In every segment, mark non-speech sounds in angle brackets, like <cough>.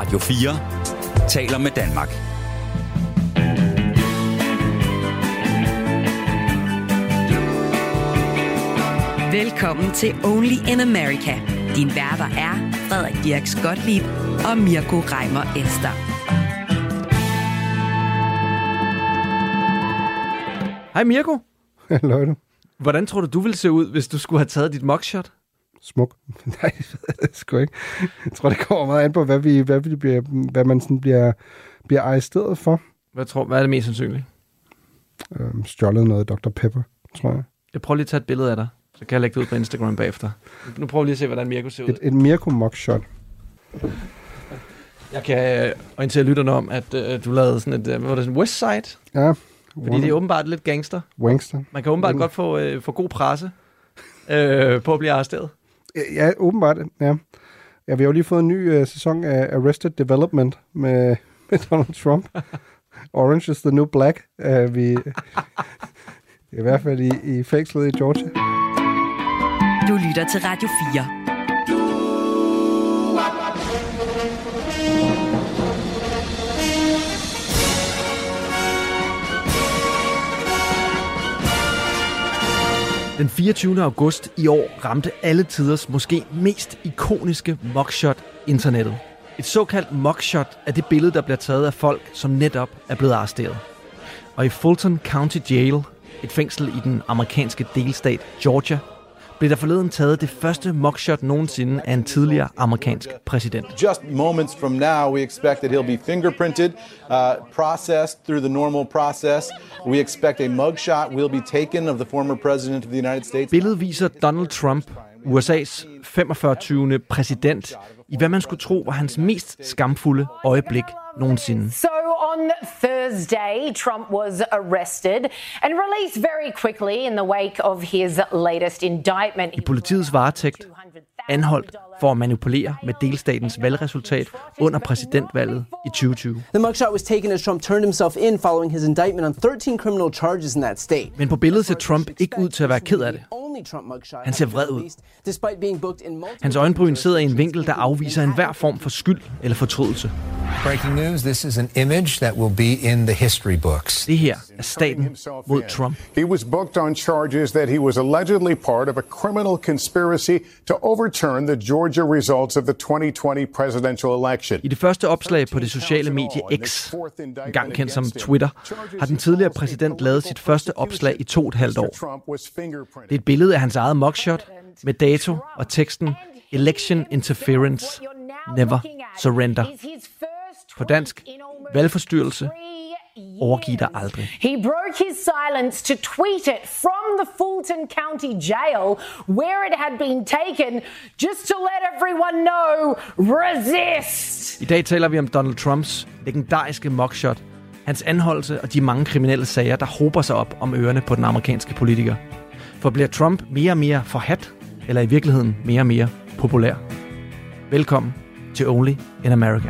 Radio 4 taler med Danmark. Velkommen til Only in America. Din værter er Frederik Dirks Gottlieb og Mirko Reimer Ester. Hej Mirko. <laughs> Hallo. Hvordan tror du, du ville se ud, hvis du skulle have taget dit mugshot? Smuk. <laughs> Nej, det sgu ikke. Jeg tror, det kommer meget an på, hvad, vi, hvad, vi bliver, hvad man sådan bliver, bliver arresteret for. Hvad, tror, hvad er det mest sandsynligt? Øhm, stjålet noget Dr. Pepper, tror jeg. Jeg prøver lige at tage et billede af dig, så kan jeg lægge det ud på Instagram bagefter. Nu prøver vi lige at se, hvordan Mirko ser ud. Et, et Mirko mugshot. Jeg kan øh, orientere lytterne om, at øh, du lavede sådan et, øh, hvad var det, sådan Westside? Ja. Fordi det er åbenbart lidt gangster. Wangster. Man kan åbenbart Mm. godt få, øh, få god presse øh, på at blive arresteret. Ja, åbenbart, ja. ja vi har jo lige fået en ny uh, sæson af Arrested Development med, <laughs> med Donald Trump. Orange is the new black. Uh, vi, <laughs> i hvert fald i, i fængslet i Georgia. Du lytter til Radio 4. Den 24. august i år ramte alle tiders måske mest ikoniske mugshot internettet. Et såkaldt mugshot er det billede, der bliver taget af folk, som netop er blevet arresteret. Og i Fulton County Jail, et fængsel i den amerikanske delstat Georgia, blev der forleden taget det første mugshot nogensinde af en tidligere amerikansk præsident. Just moments from now, we expect that he'll be fingerprinted, uh, processed through the normal process. We expect a mugshot will be taken of the former president of the United States. Billedet viser Donald Trump, USA's 45. præsident, i hvad man skulle tro var hans mest skamfulde øjeblik nogensinde. So on Thursday, Trump was arrested and released very quickly in the wake of his latest indictment. I politiets varetægt anholdt for at manipulere med delstatens valgresultat under præsidentvalget i 2020. The mugshot was taken as Trump turned himself in following his indictment on 13 criminal charges in that state. Men på billedet ser Trump ikke ud til at være ked af det. Han ser vred ud. Hans øjenbryn sidder i en vinkel, der afviser enhver form for skyld eller fortrydelse. Breaking news this is an image that will be in the history books. Det her er staten mod Trump. He was booked on charges that he was allegedly part of a criminal conspiracy to overturn the Georgia results of the 2020 presidential election. I det første opslag på det sociale medie X, engang kendt som Twitter, har den tidligere præsident lavet sit første opslag i to og et halvt år. Det er et billede af hans eget mugshot med dato og teksten Election Interference Never Surrender. På dansk, valgforstyrrelse, overgiv dig aldrig. He broke his silence to tweet it from the Fulton County Jail, where it had been taken, just to let everyone know resist. I dag taler vi om Donald Trumps legendariske mugshot, hans anholdelse og de mange kriminelle sager, der hober sig op om ørerne på den amerikanske politiker. For bliver Trump mere og mere forhat, eller i virkeligheden mere og mere populær? Velkommen til Only in America.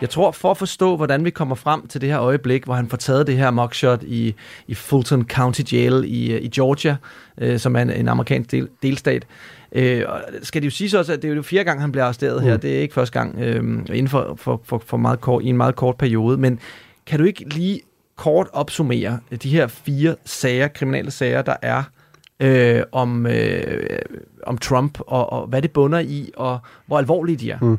Jeg tror, for at forstå, hvordan vi kommer frem til det her øjeblik, hvor han får taget det her mugshot i, i Fulton County Jail i, i Georgia, øh, som er en, en amerikansk del, delstat, øh, og skal det jo sige også, at det er jo fjerde gang, han bliver arresteret her. Det er ikke første gang øh, inden for, for, for, for meget kort, i en meget kort periode. Men kan du ikke lige kort opsummere øh, de her fire sager, kriminelle sager, der er øh, om, øh, om Trump, og, og hvad det bunder i, og hvor alvorlige de er? Mm.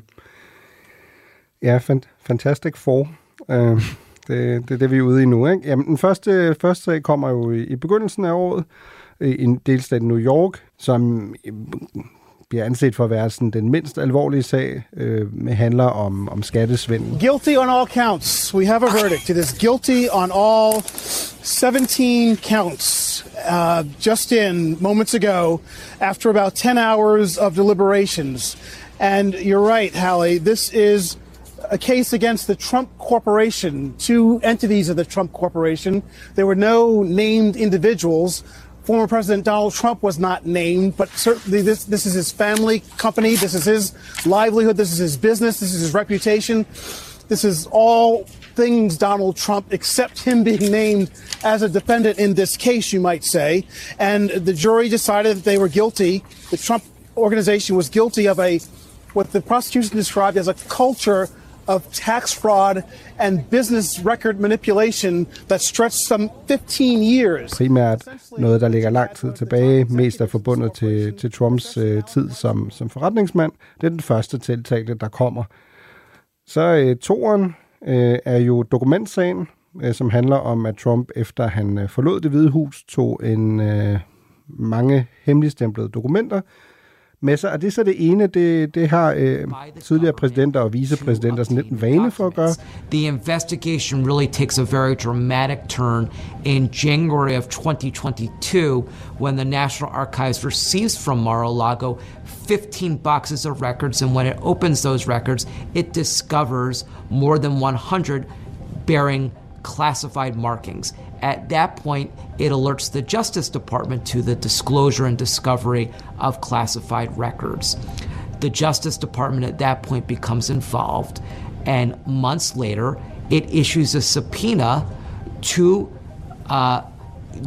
Ja, fant- Fantastic Four. Uh, det, det er det, vi er ude i nu. Ikke? Jamen, den første, første sag kommer jo i, i begyndelsen af året i en delstat New York, som bliver anset for at være sådan den mindst alvorlige sag, øh, handler om, om skattesvindel. Guilty on all counts. We have a verdict. It is guilty on all 17 counts. Uh, just in moments ago, after about 10 hours of deliberations. And you're right, Hallie, this is a case against the Trump Corporation, two entities of the Trump Corporation. There were no named individuals. Former President Donald Trump was not named, but certainly this, this is his family company. This is his livelihood. This is his business. This is his reputation. This is all things Donald Trump, except him being named as a defendant in this case, you might say. And the jury decided that they were guilty. The Trump organization was guilty of a what the prosecution described as a culture of tax fraud and business record manipulation that stretched some 15 years. Primært noget, der ligger lang tid tilbage, mest er forbundet til, til Trumps øh, tid som, som forretningsmand. Det er den første tiltalte, der kommer. Så øh, toren øh, er jo dokumentsagen, øh, som handler om, at Trump, efter han øh, forlod det hvide hus, tog en øh, mange hemmeligstemplede dokumenter med sig. Og det er så det ene, det, det har øh, tidligere præsidenter og vicepræsidenter sådan lidt en vane for at gøre. The investigation really takes a very dramatic turn in January of 2022 when the National Archives receives from Mar-a-Lago 15 boxes of records and when it opens those records it discovers more than 100 bearing classified markings. At that point, it alerts the Justice Department to the disclosure and discovery of classified records. The Justice Department at that point becomes involved, and months later, it issues a subpoena to uh,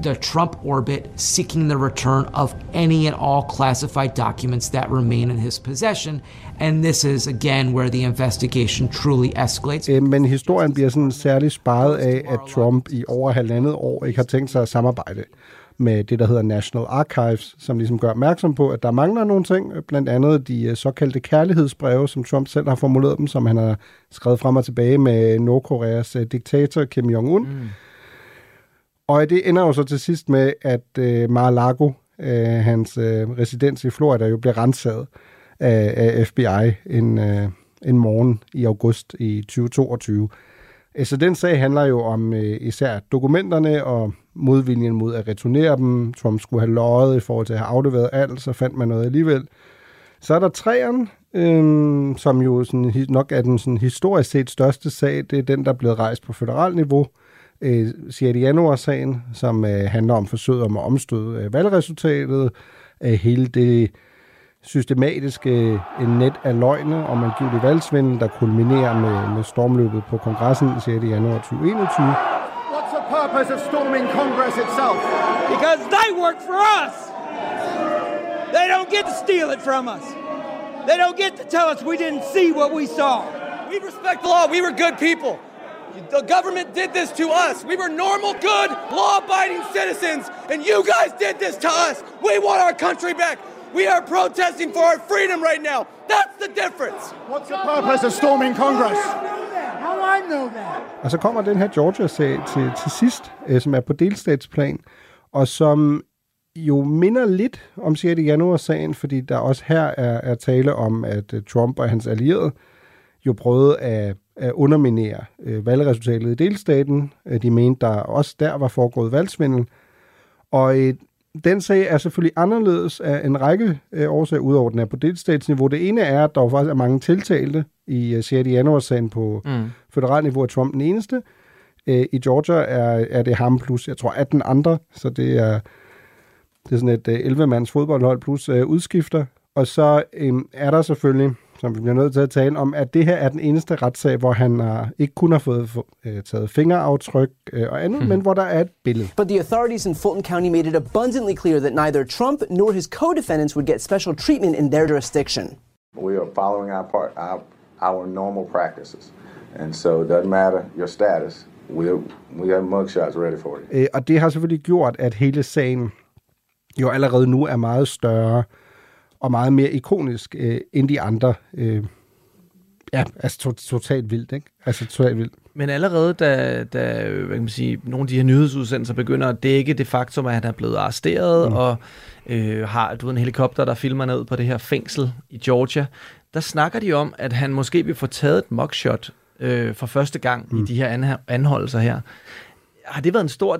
the Trump orbit seeking the return of any and all classified documents that remain in his possession. And this is again where the investigation truly escalates. Øh, Men historien bliver sådan særligt sparet af, at Trump i over halvandet år ikke har tænkt sig at samarbejde med det, der hedder National Archives, som ligesom gør opmærksom på, at der mangler nogle ting, blandt andet de øh, såkaldte kærlighedsbreve, som Trump selv har formuleret dem, som han har skrevet frem og tilbage med Nordkoreas øh, diktator Kim Jong-un. Mm. Og det ender jo så til sidst med, at øh, Mar-a-Lago, øh, hans øh, residens i Florida, jo bliver renset af, af FBI en, øh, en morgen i august i 2022. Så den sag handler jo om øh, især dokumenterne og modviljen mod at returnere dem. Trump skulle have løjet i forhold til at have afleveret alt, så fandt man noget alligevel. Så er der træeren, øh, som jo sådan, nok er den sådan, historisk set største sag. Det er den, der er blevet rejst på federal niveau. Øh, 6. januar-sagen, som øh, handler om forsøget om at omstøde øh, valgresultatet. Øh, hele det systematiske øh, net af løgne om angivelig valgsvindel, der kulminerer med, med stormløbet på kongressen 6. januar 2021. What's the purpose of storming Congress itself? Because they work for us. They don't get to steal it from us. They don't get to tell us we didn't see what we saw. We respect the law. We were good people. The government did this to us. We were normal, good, law abiding citizens, and you guys did this to us. We want our country back. We are protesting for our freedom right now. That's the difference. What's the purpose of storming Congress? How do I know that? Og så kommer den her Georgia-sag til, til sidst, øh, som er på delstatsplan, og som jo minder lidt om 6. januar-sagen, fordi der også her er, er tale om, at øh, Trump og hans allierede jo prøvede at, at underminere øh, valgresultatet i delstaten. Øh, De mente, der også der var foregået valgsvindel. Og øh, den sag er selvfølgelig anderledes af en række øh, årsager, udover den er på delstatsniveau. Det ene er, at der faktisk er mange tiltalte i øh, 6. januar-sagen på Mm. mm. federalt niveau, er Trump den eneste. Øh, I Georgia er, er det ham plus, jeg tror, 18 andre, så det er, det er sådan et øh, 11-mands fodboldhold plus øh, udskifter. Og så øh, er der selvfølgelig, som vi bliver nødt til at tale om, at det her er den eneste retssag, hvor han har, ikke kun har fået øh, taget fingeraftryk øh, og andet, Mhm. men hvor der er et billede. But the authorities in Fulton County made it abundantly clear that neither Trump nor his co-defendants would get special treatment in their jurisdiction. We are following our part, our, our normal practices. And so it doesn't matter your status. We we have mugshots ready for you. Øh, og det har selvfølgelig gjort, at hele sagen jo allerede nu er meget større og meget mere ikonisk øh, end de andre. Øh, ja, altså to, totalt vildt, ikke? Altså totalt vildt. Men allerede da, da hvad kan man sige, nogle af de her nyhedsudsendelser begynder at dække det faktum, at han er blevet arresteret, mm. og øh, har du ved, en helikopter, der filmer ned på det her fængsel i Georgia, der snakker de om, at han måske vil få taget et mugshot øh, for første gang mm. i de her anholdelser her. Har det været en stor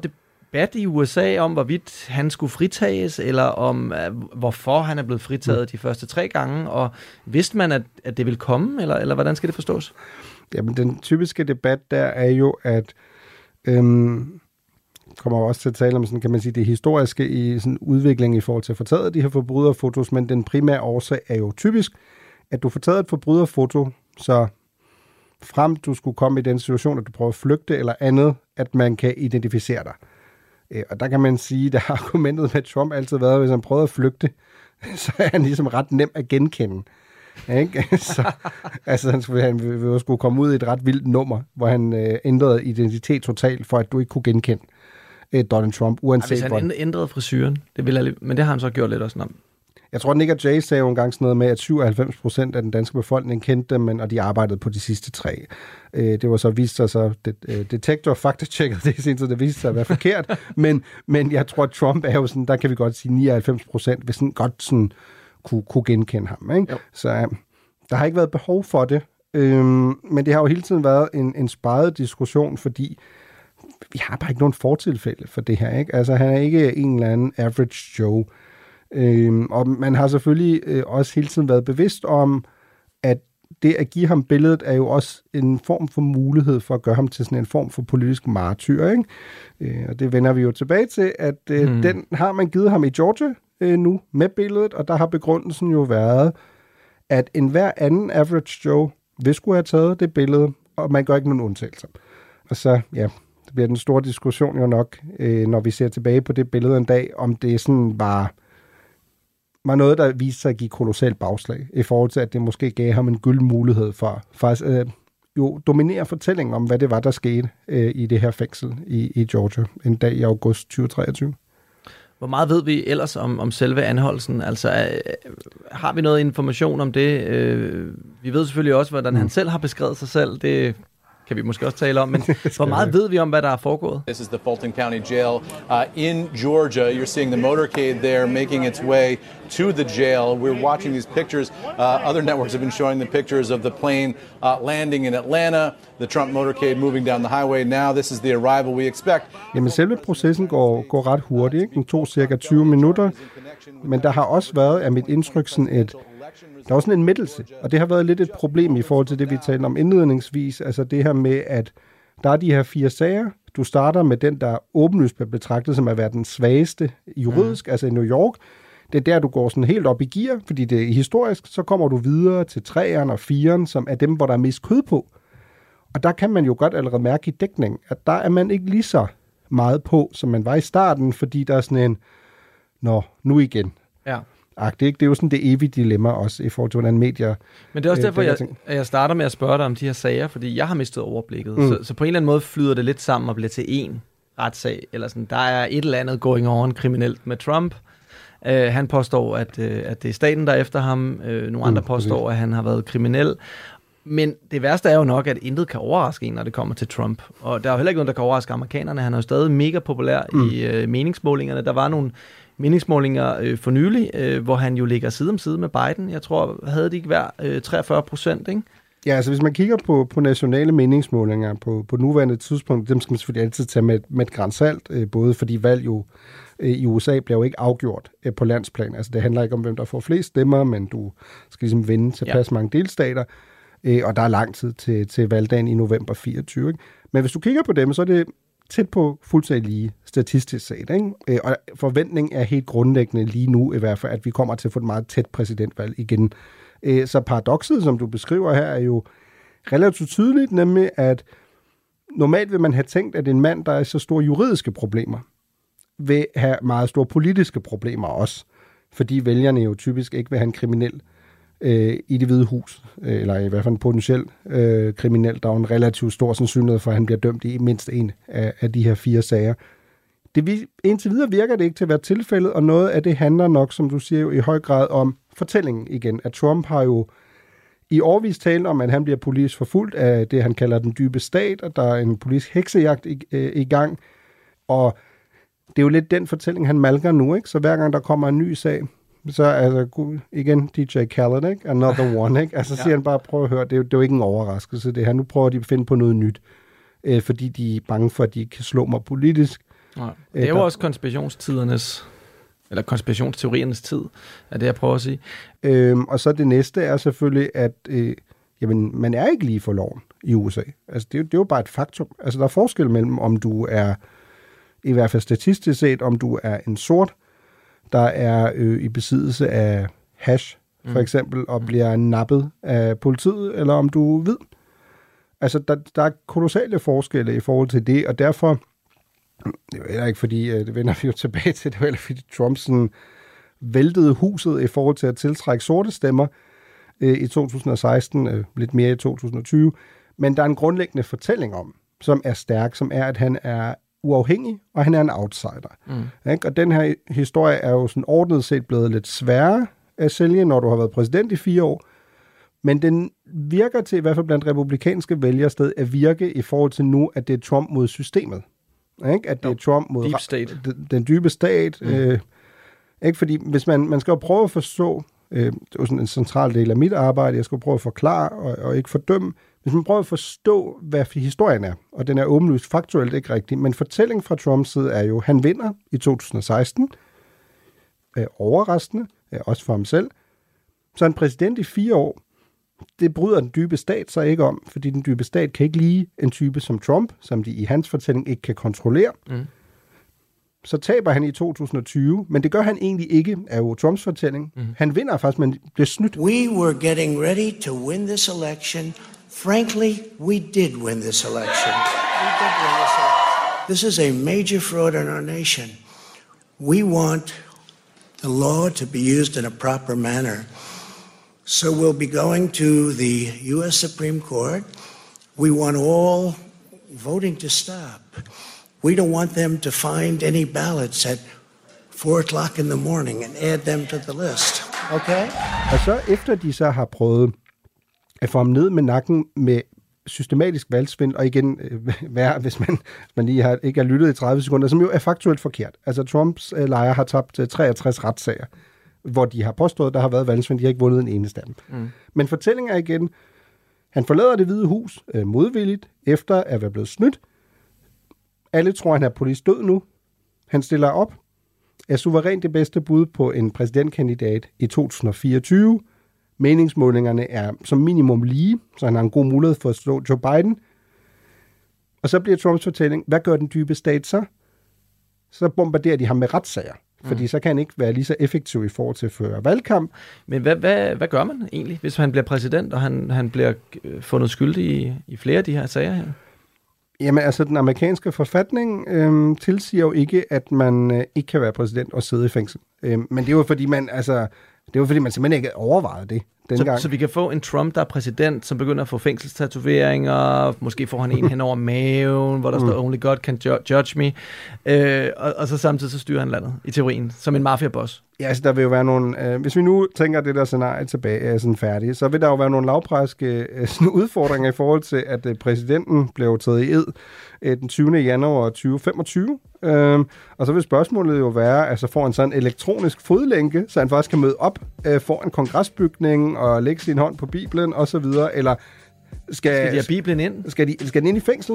debat i USA om, hvorvidt han skulle fritages, eller om øh, hvorfor han er blevet fritaget mm. de første tre gange, og vidste man, at, at det ville komme, eller, eller hvordan skal det forstås? Jamen, den typiske debat der er jo, at øhm, kommer også til at tale om sådan, kan man sige, det historiske i sådan udvikling i forhold til at taget de her forbryderfotos, men den primære årsag er jo typisk, at du taget et forbryderfoto, så frem du skulle komme i den situation, at du prøver at flygte eller andet, at man kan identificere dig. Øh, Og der kan man sige, der har argumentet med Trump altid været, at hvis han prøvede at flygte, <laughs> så er han ligesom ret nem at genkende. Ikke? <laughs> så, altså, han skulle, han ville- skulle komme ud i et ret vildt nummer, hvor han øh, ændrede identitet totalt, for at du ikke kunne genkende øh, Donald Trump, Ja, uanset hvis han hvor... ænd- ændrede frisyren, det ville jeg, men det har han så gjort lidt også. Nå. Jeg tror, Nick og Jay sagde jo engang sådan noget med, at 97 procent af den danske befolkning kendte dem, men, og de arbejdede på de sidste tre. Øh, det var så vist sig så, det, øh, Detektor faktatjekkede <laughs> det i sin tid, det viste sig at være forkert, men, men jeg tror, at Trump er jo sådan, der kan vi godt sige 99 procent, hvis sådan godt sådan kunne, kunne genkende ham. Ikke? Så øh, der har ikke været behov for det, øhm, men det har jo hele tiden været en, en sparet diskussion, fordi vi har bare ikke nogen fortilfælde for det her. Ikke? Altså, han er ikke en eller anden average Joe. Øhm, og man har selvfølgelig øh, også hele tiden været bevidst om, at det at give ham billedet er jo også en form for mulighed for at gøre ham til sådan en form for politisk martyr. Ikke? Øh, og det vender vi jo tilbage til, at øh, mm. den har man givet ham i Georgia øh, nu med billedet, og der har begrundelsen jo været, at enhver anden average Joe vil skulle have taget det billede, og man gør ikke nogen undtagelser. Og så, ja, det bliver den store diskussion jo nok, øh, når vi ser tilbage på det billede en dag, om det sådan var, var noget, der viste sig at give kolossalt bagslag, i forhold til, at det måske gav ham en gyld mulighed for faktisk øh, jo dominere fortællingen om, hvad det var, der skete øh, i det her fængsel i, i Georgia en dag i august 2023. Hvor meget ved vi ellers om, om selve anholdelsen? Altså, øh, har vi noget information om det? Øh, vi ved selvfølgelig også, hvordan mm. han selv har beskrevet sig selv. Det kan vi måske også tale om. Men <laughs> hvor meget ved vi om, hvad der er foregået? This is the Fulton County Jail uh, in Georgia. You're seeing the motorcade there making its way to the jail. We're watching these pictures. Uh, other networks have been showing the pictures of the plane uh, landing in Atlanta, the Trump motorcade moving down the highway. Now this is the arrival we expect. Jamen selve processen går, går ret hurtigt. Ikke? Den tog cirka 20 minutter. Men der har også været, af mit indtryk, sådan et, der er også en midtelse. Og det har været lidt et problem i forhold til det, vi talte om indledningsvis. Altså det her med, at der er de her fire sager. Du starter med den, der åbenlyst bliver betragtet som at være den svageste juridisk, mm. altså i New York. Det er der, du går sådan helt op i gear, fordi det er historisk. Så kommer du videre til træerne og firen, som er dem, hvor der er mest kød på. Og der kan man jo godt allerede mærke i dækning, at der er man ikke lige så meget på, som man var i starten, fordi der er sådan en, nå, nu igen. Ja. Agtigt, ikke? Det er jo sådan det evige dilemma også, i forhold til, hvordan medier... Men det er også øh, derfor, jeg, at jeg starter med at spørge dig om de her sager, fordi jeg har mistet overblikket. Mm. Så, så på en eller anden måde flyder det lidt sammen og bliver til én retssag. Eller sådan, der er et eller andet going on kriminelt med Trump. Uh, han påstår, at, uh, at det er staten, der er efter ham. Uh, nogle andre Mm, påstår, præcis. at han har været kriminel. Men det værste er jo nok, at intet kan overraske en, når det kommer til Trump. Og der er jo heller ikke noget, der kan overraske amerikanerne. Han er jo stadig mega populær Mm. i uh, meningsmålingerne. Der var nogle meningsmålinger øh, for nylig, øh, hvor han jo ligger side om side med Biden. Jeg tror, havde de ikke hver øh, 43 procent, ikke? Ja, altså hvis man kigger på, på nationale meningsmålinger på, på nuværende tidspunkt, dem skal man selvfølgelig altid tage med, med et grænsalt, øh, både fordi valg jo øh, i USA bliver jo ikke afgjort øh, på landsplan. Altså det handler ikke om, hvem der får flest stemmer, men du skal ligesom vinde tilpas ja. mange delstater, øh, og der er lang tid til, til valgdagen i november 24. Ikke? Men hvis du kigger på dem, så er det tæt på fuldstændig lige statistisk set. Ikke? Øh, og forventningen er helt grundlæggende lige nu i hvert fald, at vi kommer til at få et meget tæt præsidentvalg igen. Øh, så paradokset, som du beskriver her, er jo relativt tydeligt, nemlig at normalt vil man have tænkt, at en mand, der er så store juridiske problemer, vil have meget store politiske problemer også, fordi vælgerne jo typisk ikke vil have en kriminel øh, Øh, i det hvide hus, øh, eller i hvert fald en potentiel øh, kriminel. Der er en relativt stor sandsynlighed for, at han bliver dømt i mindst en af, af de her fire sager. Det vi, indtil videre virker det ikke til at være tilfældet, og noget af det handler nok, som du siger, jo i høj grad om fortællingen igen. At Trump har jo i årvis talt om, at han bliver politisk forfulgt af det, han kalder den dybe stat, og der er en politisk heksejagt i, øh, i gang. Og det er jo lidt den fortælling, han malker nu, ikke? Så hver gang der kommer en ny sag, så altså, igen DJ Khaled, ikke? Another <laughs> one, ikke? Altså, så siger han bare, prøv at høre, det er, jo, det er jo ikke en overraskelse, det her. Nu prøver de at finde på noget nyt, øh, fordi de er bange for, at de kan slå mig politisk. Nej. Øh, Det er jo der- også konspirationstidernes, eller konspirationsteoriernes tid, er det, jeg prøver at sige. Øhm, og så det næste er selvfølgelig, at øh, jamen, man er ikke lige for loven i USA. Altså, det, er jo- det er jo bare et faktum. Altså, der er forskel mellem, om du er, i hvert fald statistisk set, om du er en sort, der er øh, i besiddelse af hash, for Mm. eksempel, og bliver nappet af politiet, eller om du er hvid. Altså, der, der er kolossale forskelle i forhold til det, og derfor, det er jo heller ikke fordi, øh, det vender vi jo tilbage til, det jo heller fordi Trump sådan væltede huset i forhold til at tiltrække sorte stemmer. øh, i 2016, øh, lidt mere i 2020. Men der er en grundlæggende fortælling om, som er stærk, som er, at han er uafhængig, og han er en outsider. Mm. Ikke? Og den her historie er jo sådan ordnet set blevet lidt sværere at sælge, når du har været præsident i fire år. Men den virker til, i hvert fald blandt republikanske vælgere, sted at virke i forhold til nu, at det er Trump mod systemet. Ikke? At det er Trump mod Deep state. Den, den dybe stat. Mm. Øh, ikke? Fordi hvis man, man skal jo prøve at forstå, øh, det er jo sådan en central del af mit arbejde, jeg skal prøve at forklare og, og ikke fordømme, hvis man prøver at forstå, hvad historien er, og den er åbenlyst faktuelt ikke rigtig, men fortællingen fra Trumps side er jo, han vinder i 2016, øh, overraskende, øh, også for ham selv. Så en præsident i fire år, det bryder den dybe stat sig ikke om, fordi den dybe stat kan ikke lide en type som Trump, som de i hans fortælling ikke kan kontrollere. Mm. Så taber han i 2020, men det gør han egentlig ikke, er jo Trumps fortælling. Mm. Han vinder faktisk, men bliver snydt. We were getting ready to win this election. Frankly, we did win this election. We did win this election. This is a major fraud in our nation. We want the law to be used in a proper manner. So we'll be going to the U.S. Supreme Court. We want all voting to stop. We don't want them to find any ballots at 4 o'clock in the morning and add them to the list. Okay? Og så efter de så har prøvet at få ham ned med nakken med systematisk valgsvind, og igen øh, <laughs> værre, hvis man, man lige har, ikke har lyttet i 30 sekunder, som jo er faktuelt forkert. Altså Trumps øh, lejre har tabt øh, 63 retssager, hvor de har påstået, at der har været valgsvind. De har ikke vundet en eneste af dem. Mm. Men fortællingen er igen, han forlader det hvide hus øh, modvilligt, efter at være blevet snydt. Alle tror, han er politisk død nu. Han stiller op, er suverænt det bedste bud på en præsidentkandidat i 2024. Meningsmålingerne er som minimum lige, så han har en god mulighed for at slå Joe Biden. Og så bliver Trumps fortælling, hvad gør den dybe stat så? Så bombarderer de ham med retssager. Fordi Mm. så kan han ikke være lige så effektiv i forhold til at føre valgkamp. Men hvad, hvad, hvad gør man egentlig, hvis han bliver præsident, og han, han bliver øh, fundet skyldig i, i flere af de her sager her? Jamen altså, den amerikanske forfatning øhm, tilsiger jo ikke, at man øh, ikke kan være præsident og sidde i fængsel. Øhm, men det er jo fordi, man, altså, det jo fordi, man simpelthen ikke overvejede det dengang. Så, så vi kan få en Trump, der er præsident, som begynder at få fængselstatoveringer, måske får han en hen over maven, hvor der Mm. står, only God can ju- judge me, øh, og, og så samtidig så styrer han landet, i teorien, som en mafiaboss. Ja, altså der vil jo være nogle... Øh, hvis vi nu tænker det der scenarie tilbage er sådan færdigt, så vil der jo være nogle lavpræske øh, sådan udfordringer i forhold til, at øh, præsidenten blev taget i ed øh, den 20. januar 2025. Øh, og så vil spørgsmålet jo være, altså får han sådan en elektronisk fodlænke, så han faktisk kan møde op øh, foran kongresbygningen og lægge sin hånd på Bibelen osv., så eller skal, Skal de have Bibelen ind? Skal, de, skal den ind i fængsel?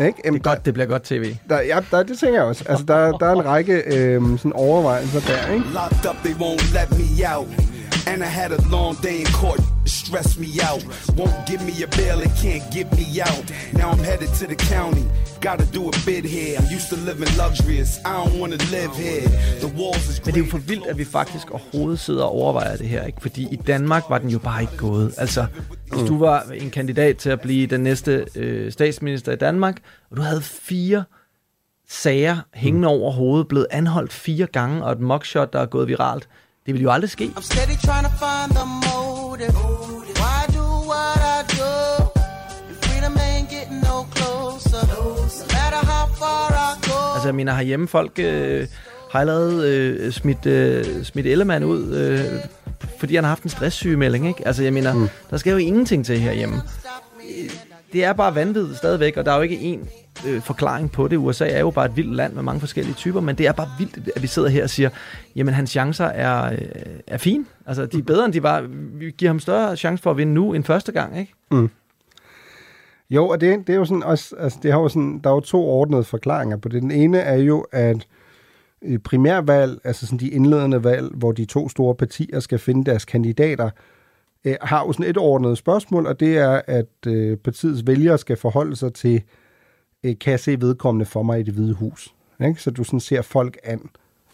Ikke? Jamen, det er godt, det bliver godt tv. Der, ja, der, det tænker jeg også. Altså, der, der er en række øh, sådan overvejelser der, ikke? Locked up, they won't let me out. And I had a long day in court, stress me out. Won't give me a bail, they can't get me out. Now I'm headed to the county, gotta do a bid here. I'm used to living luxurious, I don't wanna live here. The walls is Men det er jo for vildt, at vi faktisk overhovedet sidder og overvejer det her, ikke? Fordi i Danmark var den jo bare ikke gået. Altså, hvis Mm. du var en kandidat til at blive den næste øh, statsminister i Danmark, og du havde fire sager hængende over hovedet, blevet anholdt fire gange, og et mugshot, der er gået viralt, det ville jo aldrig ske. I'm steady trying to find the motive. Why do what I do? And freedom ain't getting no closer. No matter how far I go. Altså, jeg mener, herhjemme folk øh, har lavet øh, smidt, øh, smidt Ellemann ud, øh, fordi han har haft en stresssygemelding, ikke? Altså, jeg mener, mm. der skal jo ingenting til herhjemme. Det er bare vanvittigt stadigvæk, og der er jo ikke en øh, forklaring på det. USA er jo bare et vildt land med mange forskellige typer, men det er bare vildt, at vi sidder her og siger, jamen hans chancer er, øh, er fine. Altså, de er bedre, end de var. Vi giver ham større chance for at vinde nu end første gang, ikke? Mm. Jo, og det, det er jo sådan også, altså det har jo sådan, der er jo to ordnede forklaringer på det. Den ene er jo, at primærvalg, altså sådan de indledende valg, hvor de to store partier skal finde deres kandidater, øh, har jo sådan et ordnet spørgsmål, og det er, at øh, partiets vælgere skal forholde sig til, øh, kan jeg se vedkommende for mig i det hvide hus? Ikke? Så du sådan ser folk an.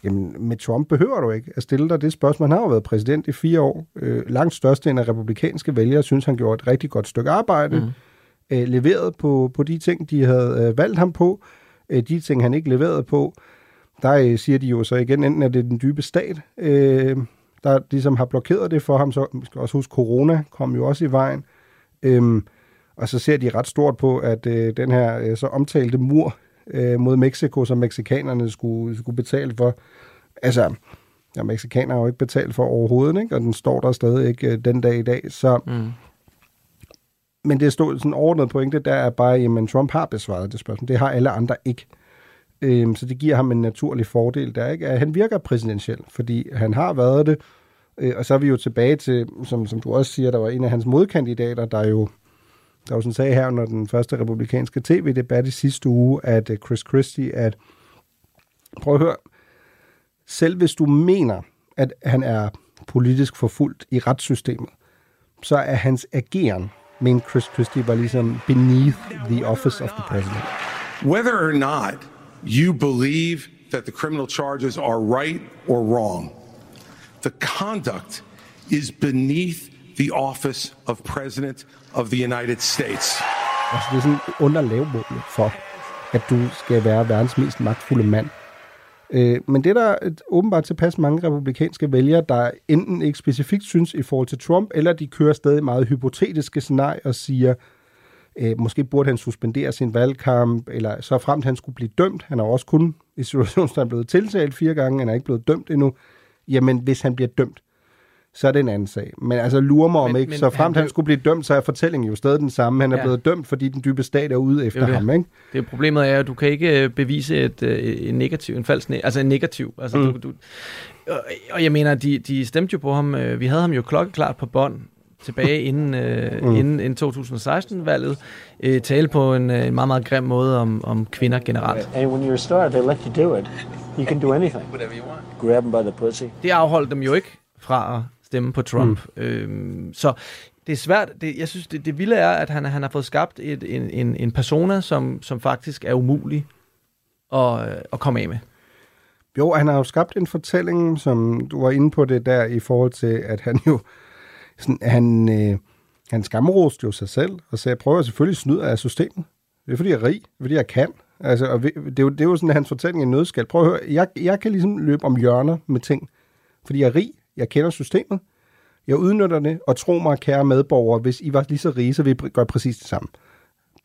Jamen, med Trump behøver du ikke at stille dig det spørgsmål. Han har jo været præsident i fire år. Øh, langt største end af republikanske vælgere synes, han gjorde et rigtig godt stykke arbejde. Mm. Øh, leveret på, på de ting, de havde øh, valgt ham på. Øh, de ting, han ikke leverede på, der øh, siger de jo så igen, enten er det den dybe stat, øh, der ligesom har blokeret det for ham. Så vi skal også huske, corona kom jo også i vejen. Øhm, og så ser de ret stort på, at øh, den her øh, så omtalte mur øh, mod Mexico, som meksikanerne skulle, skulle betale for, altså, ja, mexikanere har jo ikke betalt for overhovedet, ikke? og den står der stadig ikke øh, den dag i dag. Så, Mm. men det stod sådan ordnet pointe, der er bare, jamen Trump har besvaret det spørgsmål. Det har alle andre ikke. Øhm, så det giver ham en naturlig fordel der, ikke? At han virker præsidentiel, fordi han har været det. Øh, og så er vi jo tilbage til, som, som du også siger, der var en af hans modkandidater, der jo der var sådan sagde her under den første republikanske tv-debat i sidste uge, at øh, Chris Christie, at prøv at høre, selv hvis du mener, at han er politisk forfulgt i retssystemet, så er hans ageren, men Chris Christie var ligesom beneath the office of the president. Whether or not you believe that the criminal charges are right or wrong, the conduct is beneath the office of President of the United States. Altså, det er sådan underlavmålet for, at du skal være verdens mest magtfulde mand. Øh, men det er der åbenbart tilpas mange republikanske vælgere, der enten ikke specifikt synes i forhold til Trump, eller de kører stadig meget hypotetiske scenarier og siger, øh, måske burde han suspendere sin valgkamp, eller så fremt han skulle blive dømt. Han har også kun i situationen, blevet tiltalt fire gange, han er ikke blevet dømt endnu. Jamen, hvis han bliver dømt, så er det en anden sag. Men altså, lurer mig om Men- ikke, men så han fremt han, blev- skulle blive dømt, så er fortællingen jo stadig den samme. Han er Ja. blevet dømt, fordi den dybe stat er ude efter Det er jo ham, ikke? Det er problemet er, at du kan ikke øh, bevise et, øh, en negativ, en falsk, ne- altså en negativ. Altså Mm. du, du, og, og jeg mener, de, de stemte jo på ham. øh, Vi havde ham jo klokkeklart på bånd tilbage inden, øh, Mm. inden, inden 2016-valget. Øh, tale på en, øh, en meget, meget grim måde om, om kvinder generelt. And when you're a star, they let you do it. You can do anything. Whatever you want. Grab them by the pussy. Det afholdt dem jo ikke fra at stemme på Trump. Mm. Øhm, så det er svært. Det, jeg synes, det, det vilde er, at han, han har fået skabt et, en, en, en persona, som, som faktisk er umulig at, øh, at komme af med. Jo, han har jo skabt en fortælling, som du var inde på det der, i forhold til, at han jo, sådan, han, øh, han skamroste jo sig selv, og sagde, jeg prøver selvfølgelig at snyde af systemet. Det er fordi, jeg er rig, fordi, jeg kan. Altså, og vi- det, er jo, det er jo sådan hans fortælling i nødskal. Prøv at høre, jeg, jeg kan ligesom løbe om hjørner med ting, fordi jeg er rig, jeg kender systemet, jeg udnytter det, og tro mig, kære medborgere, hvis I var lige så rige, så ville I gøre præcis det samme.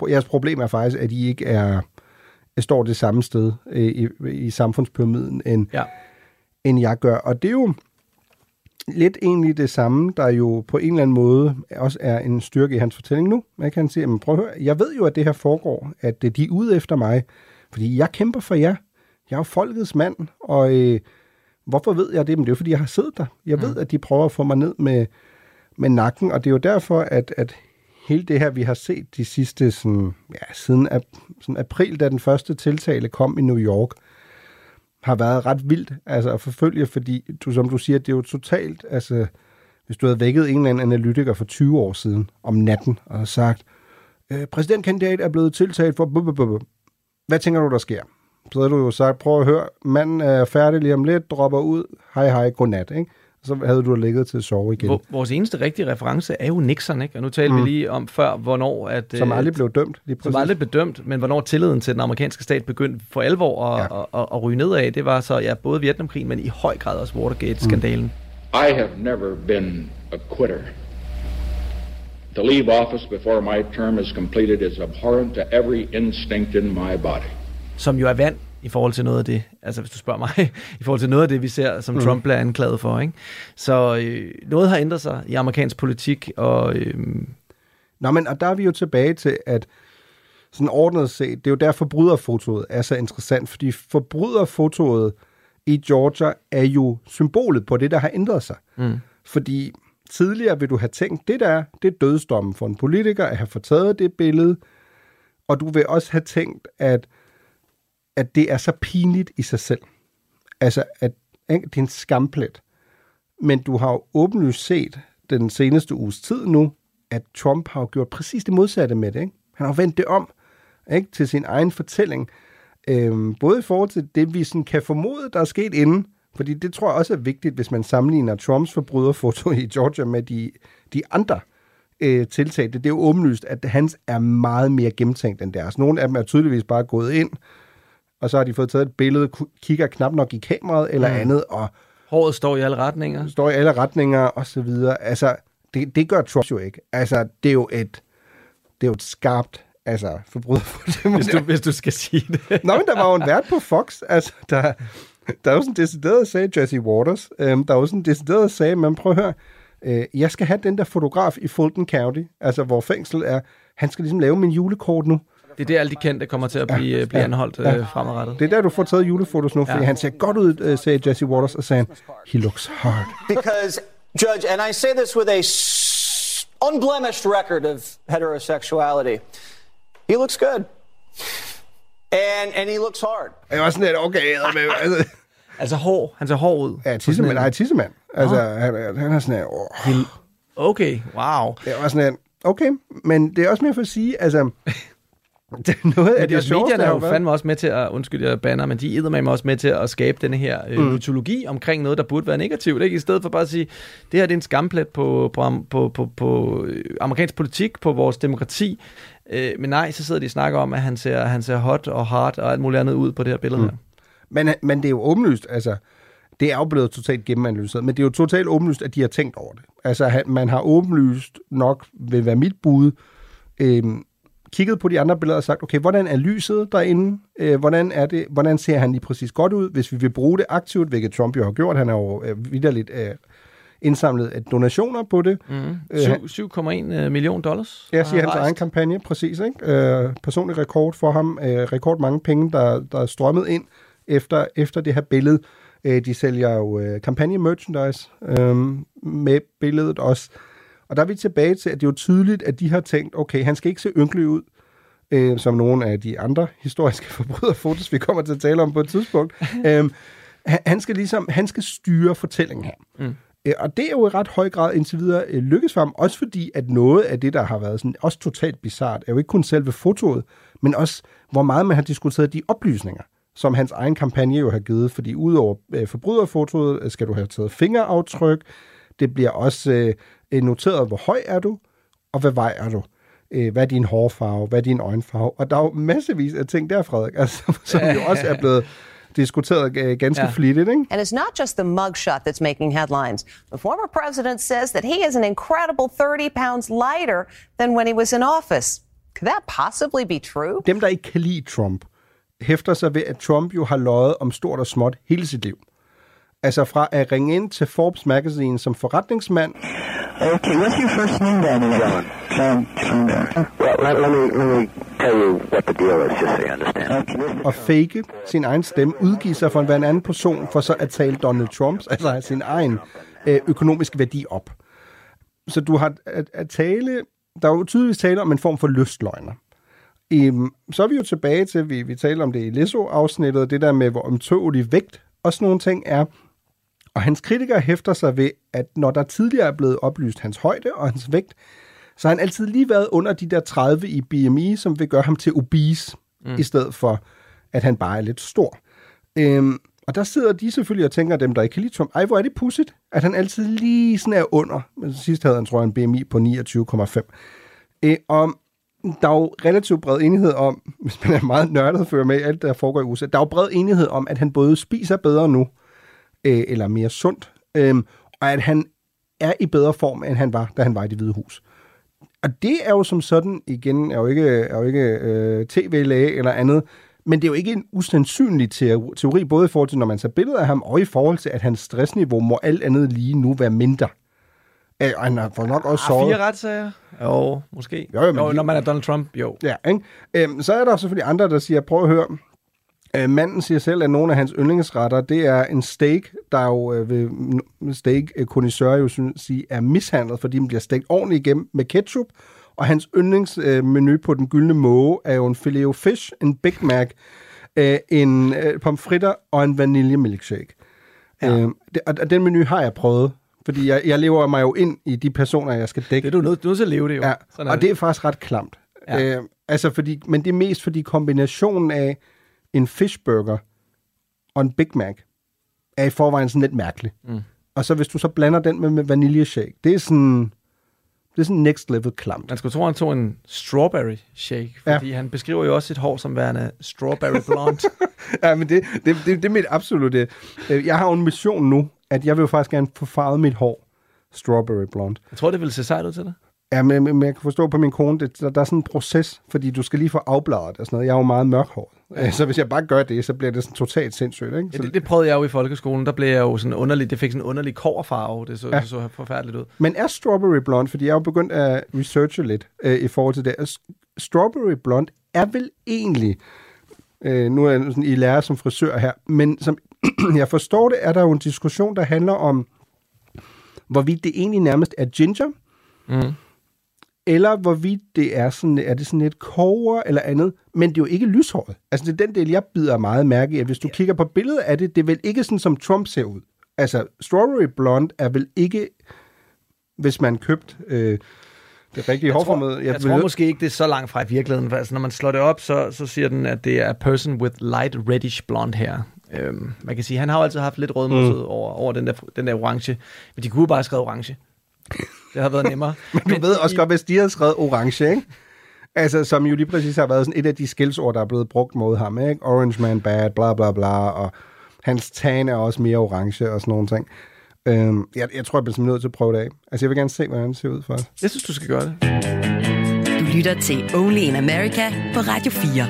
Jeres problem er faktisk, at I ikke er, står det samme sted øh, i, i samfundspyramiden, end, ja. end jeg gør. Og det er jo lidt egentlig det samme, der jo på en eller anden måde også er en styrke i hans fortælling nu. Man kan sige, men prøv at høre, jeg ved jo, at det her foregår, at øh, de er ude efter mig, fordi jeg kæmper for jer. Jeg er jo folkets mand, og øh, hvorfor ved jeg det? Men det er jo, fordi jeg har siddet der. Jeg ved, at de prøver at få mig ned med, med nakken, og det er jo derfor, at, at hele det her, vi har set de sidste, sådan, ja, siden ap- sådan april, da den første tiltale kom i New York, har været ret vildt altså at forfølge, fordi du, som du siger, det er jo totalt, altså hvis du havde vækket en eller anden analytiker for 20 år siden om natten og havde sagt, øh, præsidentkandidat er blevet tiltalt for... bup. Hvad tænker du, der sker? Så havde du jo sagt, prøv at høre, manden er færdig lige om lidt, dropper ud, hej hej, godnat, ikke? Så havde du ligget til at sove igen. Vores eneste rigtige reference er jo Nixon, ikke? Og nu talte mm. Mm. vi lige om før, hvornår... At, Som øh, aldrig blev dømt. Lige Som præcis. aldrig blev dømt, men hvornår tilliden til den amerikanske stat begyndte for alvor at, ja. at, at, at ryge nedad, det var så ja, både Vietnamkrigen, men i høj grad også Watergate-skandalen. I have never been a quitter. To leave office before my term is completed is abhorrent to every instinct in my body. som jo er vand i forhold til noget af det, altså hvis du spørger mig, <laughs> i forhold til noget af det, vi ser, som Mm. Trump bliver anklaget for. Ikke? Så øh, noget har ændret sig i amerikansk politik, og øh, Nå, men og der er vi jo tilbage til, at sådan ordnet set, det er jo der forbryderfotoet er så interessant, fordi forbryderfotoet i Georgia er jo symbolet på det, der har ændret sig. Mm. Fordi tidligere vil du have tænkt, det der, det er dødsdommen for en politiker at have fortaget det billede, og du vil også have tænkt, at, at det er så pinligt i sig selv. Altså, at ikke, det er en skamplet. Men du har jo åbenlyst set den seneste uges tid nu, at Trump har gjort præcis det modsatte med det. Ikke? Han har vendt det om ikke? til sin egen fortælling. Øhm, både i forhold til det, vi sådan kan formode, der er sket inden, fordi det tror jeg også er vigtigt, hvis man sammenligner Trumps forbryderfoto i Georgia med de, de andre øh, tiltag. Det er jo åbenlyst, at hans er meget mere gennemtænkt end deres. Nogle af dem er tydeligvis bare gået ind, og så har de fået taget et billede, kigger knap nok i kameraet eller Mm. andet, og Håret står i alle retninger. står i alle retninger og så videre. Altså, det, det gør Trump jo ikke. Altså, det er jo et, det er jo et skarpt altså, forbryder for Hvis du, hvis du skal sige det. Nå, men der var jo en vært på Fox, altså, der, der er jo sådan decideret sagde Jesse Waters, øhm, der er jo sådan decideret sagde, man prøv at høre, øh, jeg skal have den der fotograf i Fulton County, altså hvor fængsel er, han skal ligesom lave min julekort nu. Det er det, alle de kendte kommer til at blive, ja, blive anholdt ja. øh, fremadrettet. Det er der, du får taget julefotos nu, fordi Ja. han ser godt ud, øh, sagde Jesse Waters, og sagde he looks hard. Because, Judge, and I say this with a unblemished record of heterosexuality, he looks good. And, and he looks hard. Jeg var sådan lidt, okay, med, <laughs> altså, Altså hår. Han ser hård ud. ja, tissemand, nej, tissemand. Altså, han, han er sådan lidt, åh. Okay, wow. Det var sådan lidt, okay, men det er også mere for at sige, altså, <laughs> det er noget af det, det, medierne er jo fandme også med til at, undskyld, jeg banner, men de er med også med til at skabe denne her øh, Mm. mytologi omkring noget, der burde være negativt, ikke? I stedet for bare at sige, det her det er en skamplet på, på, på, på, på øh, amerikansk politik, på vores demokrati. Øh, men nej, så sidder de og snakker om, at han ser, han ser hot og hard og alt muligt andet ud på det her billede Mm. her. Men, men det er jo åbenlyst, altså, det er jo blevet totalt gennemanalyseret, men det er jo totalt åbenlyst, at de har tænkt over det. Altså, man har åbenlyst nok, vil være mit bud, øhm, kigget på de andre billeder og sagt, okay, hvordan er lyset derinde? Øh, hvordan, er det, hvordan ser han lige præcis godt ud? Hvis vi vil bruge det aktivt, hvilket Trump jo har gjort, han er jo øh, vidderligt øh, indsamlet af donationer på det. Mm. Øh, han- 7,1 million dollars. jeg siger hans rejst. egen kampagne, præcis. Ikke? Øh, personlig rekord for ham. Øh, rekord mange penge, der, der er strømmet ind efter, efter det her billede. Øh, de sælger jo øh, kampagne-merchandise øh, med billedet også. Og der er vi tilbage til, at det er jo tydeligt, at de har tænkt, okay, han skal ikke se ynkelig ud, øh, som nogle af de andre historiske <laughs> forbryderfotos, vi kommer til at tale om på et tidspunkt. <laughs> øh, han, skal ligesom, han skal styre fortællingen her. Mm. Øh, Og det er jo i ret høj grad indtil videre øh, lykkes for ham, også fordi, at noget af det, der har været sådan, også totalt bizart, er jo ikke kun selve fotoet, men også, hvor meget man har diskuteret de oplysninger, som hans egen kampagne jo har givet, fordi udover øh, forbryderfotoet, øh, skal du have taget fingeraftryk, det bliver også øh, noteret, hvor høj er du, og hvad vejer du. Øh, hvad er din hårfarve, hvad er din øjenfarve, og der er jo massevis af ting der, Frederik, <laughs> altså, som jo <laughs> også er blevet diskuteret øh, ganske Ja. flittigt, ikke? And it's not just the mugshot that's making headlines. The former president says that he is an incredible 30 pounds lighter than when he was in office. Could that possibly be true? dem, der ikke kan lide Trump, hæfter sig ved, at Trump jo har løjet om stort og småt hele sit liv. Altså fra at ringe ind til Forbes Magazine som forretningsmand, Okay, what's your first name, Danny John? John. Well, let, let, me, let me tell you what the deal is, just so you understand. og fake sin egen stemme, udgive sig for en hver anden person, for så at tale Donald Trumps, altså sin egen øh, økonomiske værdi op. Så du har at, at tale, der er jo tydeligvis tale om en form for lystløgner. Um, så er vi jo tilbage til, vi, vi taler om det i Lesso-afsnittet, det der med, hvor omtåelig vægt og sådan nogle ting er. Og hans kritikere hæfter sig ved, at når der tidligere er blevet oplyst hans højde og hans vægt, så har han altid lige været under de der 30 i BMI, som vil gøre ham til obese, Mm. i stedet for, at han bare er lidt stor. Øhm, og der sidder de selvfølgelig og tænker, dem der ikke kan lide Trump, ej hvor er det pudsigt, at han altid lige sådan er under. Men sidst havde han, tror jeg, en BMI på 29,5. Øh, og der er jo relativt bred enighed om, <laughs> hvis man er meget nørdet følger med alt, der foregår i USA, der er jo bred enighed om, at han både spiser bedre nu, øh, eller mere sundt, øh, og at han er i bedre form, end han var, da han var i det hvide hus. Og det er jo som sådan, igen, er jo ikke, er jo ikke øh, tv-læge eller andet, men det er jo ikke en usandsynlig teo- teori, både i forhold til, når man ser billeder af ham, og i forhold til, at hans stressniveau må alt andet lige nu være mindre. Øh, og han har for nok også sovet. fire retssager? Jo, måske. Jo, jo, men jo, når man er Donald Trump, jo. Ja, ikke? Øhm, så er der selvfølgelig andre, der siger, prøv at høre, øh, manden siger selv, at nogle af hans yndlingsretter, det er en steak, der jo øh, ved steak øh, jo synes, sige, er mishandlet, fordi den bliver stegt ordentligt igennem med ketchup, og hans yndlingsmenu øh, på den gyldne måge er jo en filet fish, en Big Mac, øh, en øh, pomfritter og en vanilje milkshake. Ja. Øh, det, og og den menu har jeg prøvet, fordi jeg, jeg lever mig jo ind i de personer, jeg skal dække. Det er du nødt, du er nødt til at leve det jo. Ja, Sådan og det er faktisk ret klamt. Ja. Øh, altså fordi, men det er mest fordi kombinationen af en fishburger og en Big Mac er i forvejen sådan lidt mærkelig. Mm. Og så hvis du så blander den med, med vaniljeshake, det er sådan, det er sådan next level klamt. Man skulle tro, han tog en strawberry shake, fordi ja. han beskriver jo også sit hår som værende strawberry blonde. <laughs> ja, men det, det, det, det er mit absolutte... øh, Jeg har jo en mission nu, at jeg vil jo faktisk gerne få farvet mit hår strawberry blonde. Jeg tror, det ville se sejt ud til det. Ja, men, men jeg kan forstå på min kone, det, der, der er sådan en proces, fordi du skal lige få afbladet og sådan noget. Jeg er jo meget mørkhåret. Så hvis jeg bare gør det, så bliver det sådan totalt sindssygt. Ikke? Ja, det, det, prøvede jeg jo i folkeskolen. Der blev jeg jo sådan underlig, det fik sådan en underlig koverfarve. Det så, Ja. det så forfærdeligt ud. Men er strawberry blonde, fordi jeg er jo begyndt at researche lidt øh, i forhold til det, at strawberry blonde er vel egentlig, øh, nu er jeg sådan i lære som frisør her, men som <clears throat> jeg forstår det, er der jo en diskussion, der handler om, hvorvidt det egentlig nærmest er ginger, Mm. Eller hvorvidt det er sådan, er det sådan et koger eller andet, men det er jo ikke lyshåret. Altså det er den del, jeg bider meget mærke i, at hvis du kigger på billedet af det, det er vel ikke sådan, som Trump ser ud. Altså, strawberry blonde er vel ikke, hvis man købt øh, det rigtige Jeg hårformede. tror, jeg tror måske ikke, det er så langt fra i virkeligheden. For altså, når man slår det op, så, så siger den, at det er a person with light reddish blonde hair. Øhm, man kan sige, han har jo altid haft lidt rødmosset mm. over, over den, der, den der orange. Men de kunne bare have skrevet orange. Det har været nemmere. <laughs> Men du ved også godt, hvis de havde skrevet orange, ikke? Altså, som jo lige præcis har været sådan et af de skældsord, der er blevet brugt mod ham, ikke? Orange man bad, bla bla bla, og hans tan er også mere orange og sådan nogle ting. Øhm, jeg, jeg tror, jeg bliver simpelthen nødt til at prøve det af. Altså, jeg vil gerne se, hvordan det ser ud for os. Jeg synes, du skal gøre det. Du lytter til Only in America på Radio 4.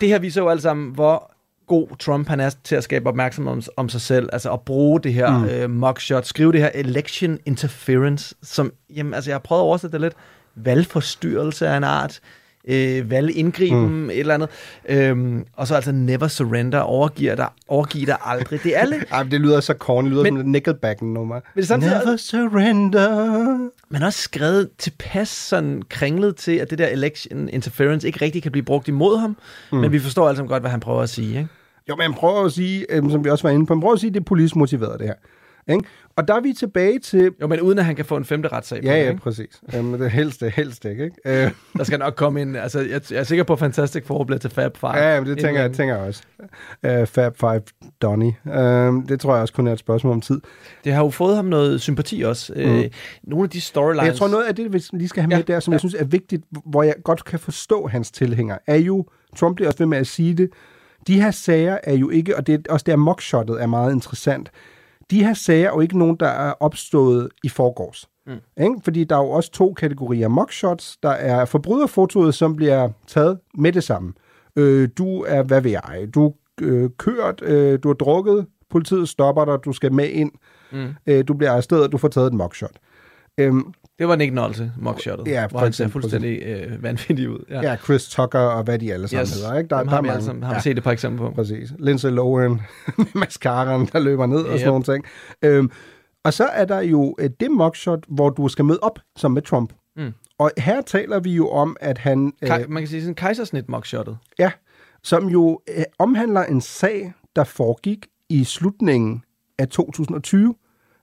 det her viser jo alle sammen, hvor god Trump han er til at skabe opmærksomhed om, om sig selv, altså at bruge det her Mm. øh, mugshot, skrive det her election interference, som, jamen, altså jeg har prøvet at oversætte det lidt, valgforstyrrelse af en art, øh, valgindgriben, Mm. et eller andet, øhm, og så altså never surrender, overgiver dig, overgiv dig aldrig. Det er alle, <laughs> Ej, det lyder så corny, det lyder men, som Nickelback-nummer. Men det samtidig- Never surrender. man har også skrevet tilpas sådan kringlet til, at det der election interference ikke rigtig kan blive brugt imod ham, Mm. men vi forstår sammen godt, hvad han prøver at sige, ikke? Jo, men prøver at sige, øhm, som vi også var inde på, prøver at sige, at det er politisk motiveret, det her. Ikke? Og der er vi tilbage til... Jo, men uden at han kan få en femte retssag Ja, det, ja, ikke? præcis. Øhm, det helst, helst ikke. ikke? Øh, <laughs> Der skal nok komme en, altså jeg, jeg er sikker på, at Fantastic Four bliver til Fab Five. ja, men det tænker jeg, tænker jeg også. Uh, Fab Five Donny. Uh, det tror jeg også kun er et spørgsmål om tid. Det har jo fået ham noget sympati også. Mm. Øh, nogle af de storylines... Jeg tror, noget af det, vi lige skal have med Ja, der, som ja. jeg synes er vigtigt, hvor jeg godt kan forstå hans tilhængere, er jo, Trump bliver også ved med at sige det, de her sager er jo ikke, og det er også der mugshottet er meget interessant, de her sager er jo ikke nogen, der er opstået i forgårs. Mm. Ikke? Fordi der er jo også to kategorier mugshots. Der er forbryderfotoet, som bliver taget med det samme. Øh, du er, hvad ved jeg, du er øh, kørt, øh, du har drukket, politiet stopper dig, du skal med ind, Mm. øh, du bliver arresteret, du får taget et mugshot. Øhm, Det var Nick Nolte, mugshottet, Ja, hvor for han ser fuldstændig øh, vanvittig ud. Ja. ja, Chris Tucker og hvad de alle sammen Yes. hedder. Ikke? Dem har vi alle sammen- har vi set et par eksempler på. Præcis. Lindsay Lohan <laughs> med mascaraen, der løber ned og sådan Yep. nogle ting. Øhm, og så er der jo øh, det mugshot, hvor du skal møde op, som med Trump. Mm. Og her taler vi jo om, at han... øh, Kaj, man kan sige sådan kejsersnit mugshottet. Ja, som jo øh, omhandler en sag, der foregik i slutningen af 2020.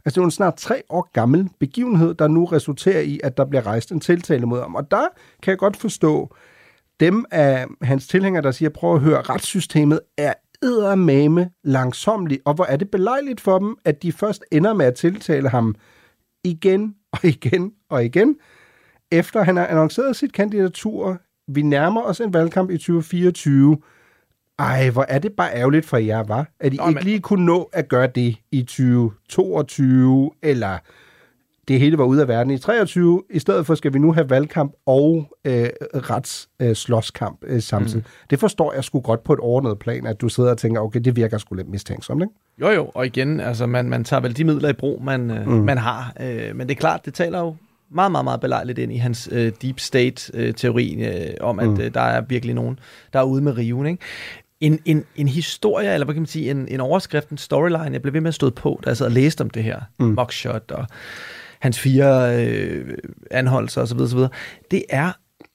Altså det er jo en snart tre år gammel begivenhed, der nu resulterer i, at der bliver rejst en tiltale mod ham. Og der kan jeg godt forstå dem af hans tilhængere, der siger, prøv at høre, retssystemet er eddermame langsomligt, og hvor er det belejligt for dem, at de først ender med at tiltale ham igen og igen og igen, efter han har annonceret sit kandidatur. Vi nærmer os en valgkamp i 2024. Ej, hvor er det bare ærgerligt for jer, var, At I Nå, ikke men- lige kunne nå at gøre det i 2022, eller det hele var ude af verden i 23. I stedet for skal vi nu have valgkamp og øh, retsslåskamp øh, øh, samtidig. Mm. Det forstår jeg sgu godt på et ordnet plan, at du sidder og tænker, okay, det virker sgu lidt mistænksomt, ikke? Jo jo, og igen, altså man, man tager vel de midler i brug, man, øh, Mm. man har. Øh, men det er klart, det taler jo meget, meget, meget belejligt ind i hans øh, deep state-teori øh, om, at mm. øh, der er virkelig nogen, der er ude med riven. Ikke? En, en, en historie, eller hvad kan man sige, en, en overskrift, en storyline, jeg blev ved med at stå på, da jeg sad og læste om det her, Mm. mugshot og hans fire øh, anholdelser osv., osv., det er,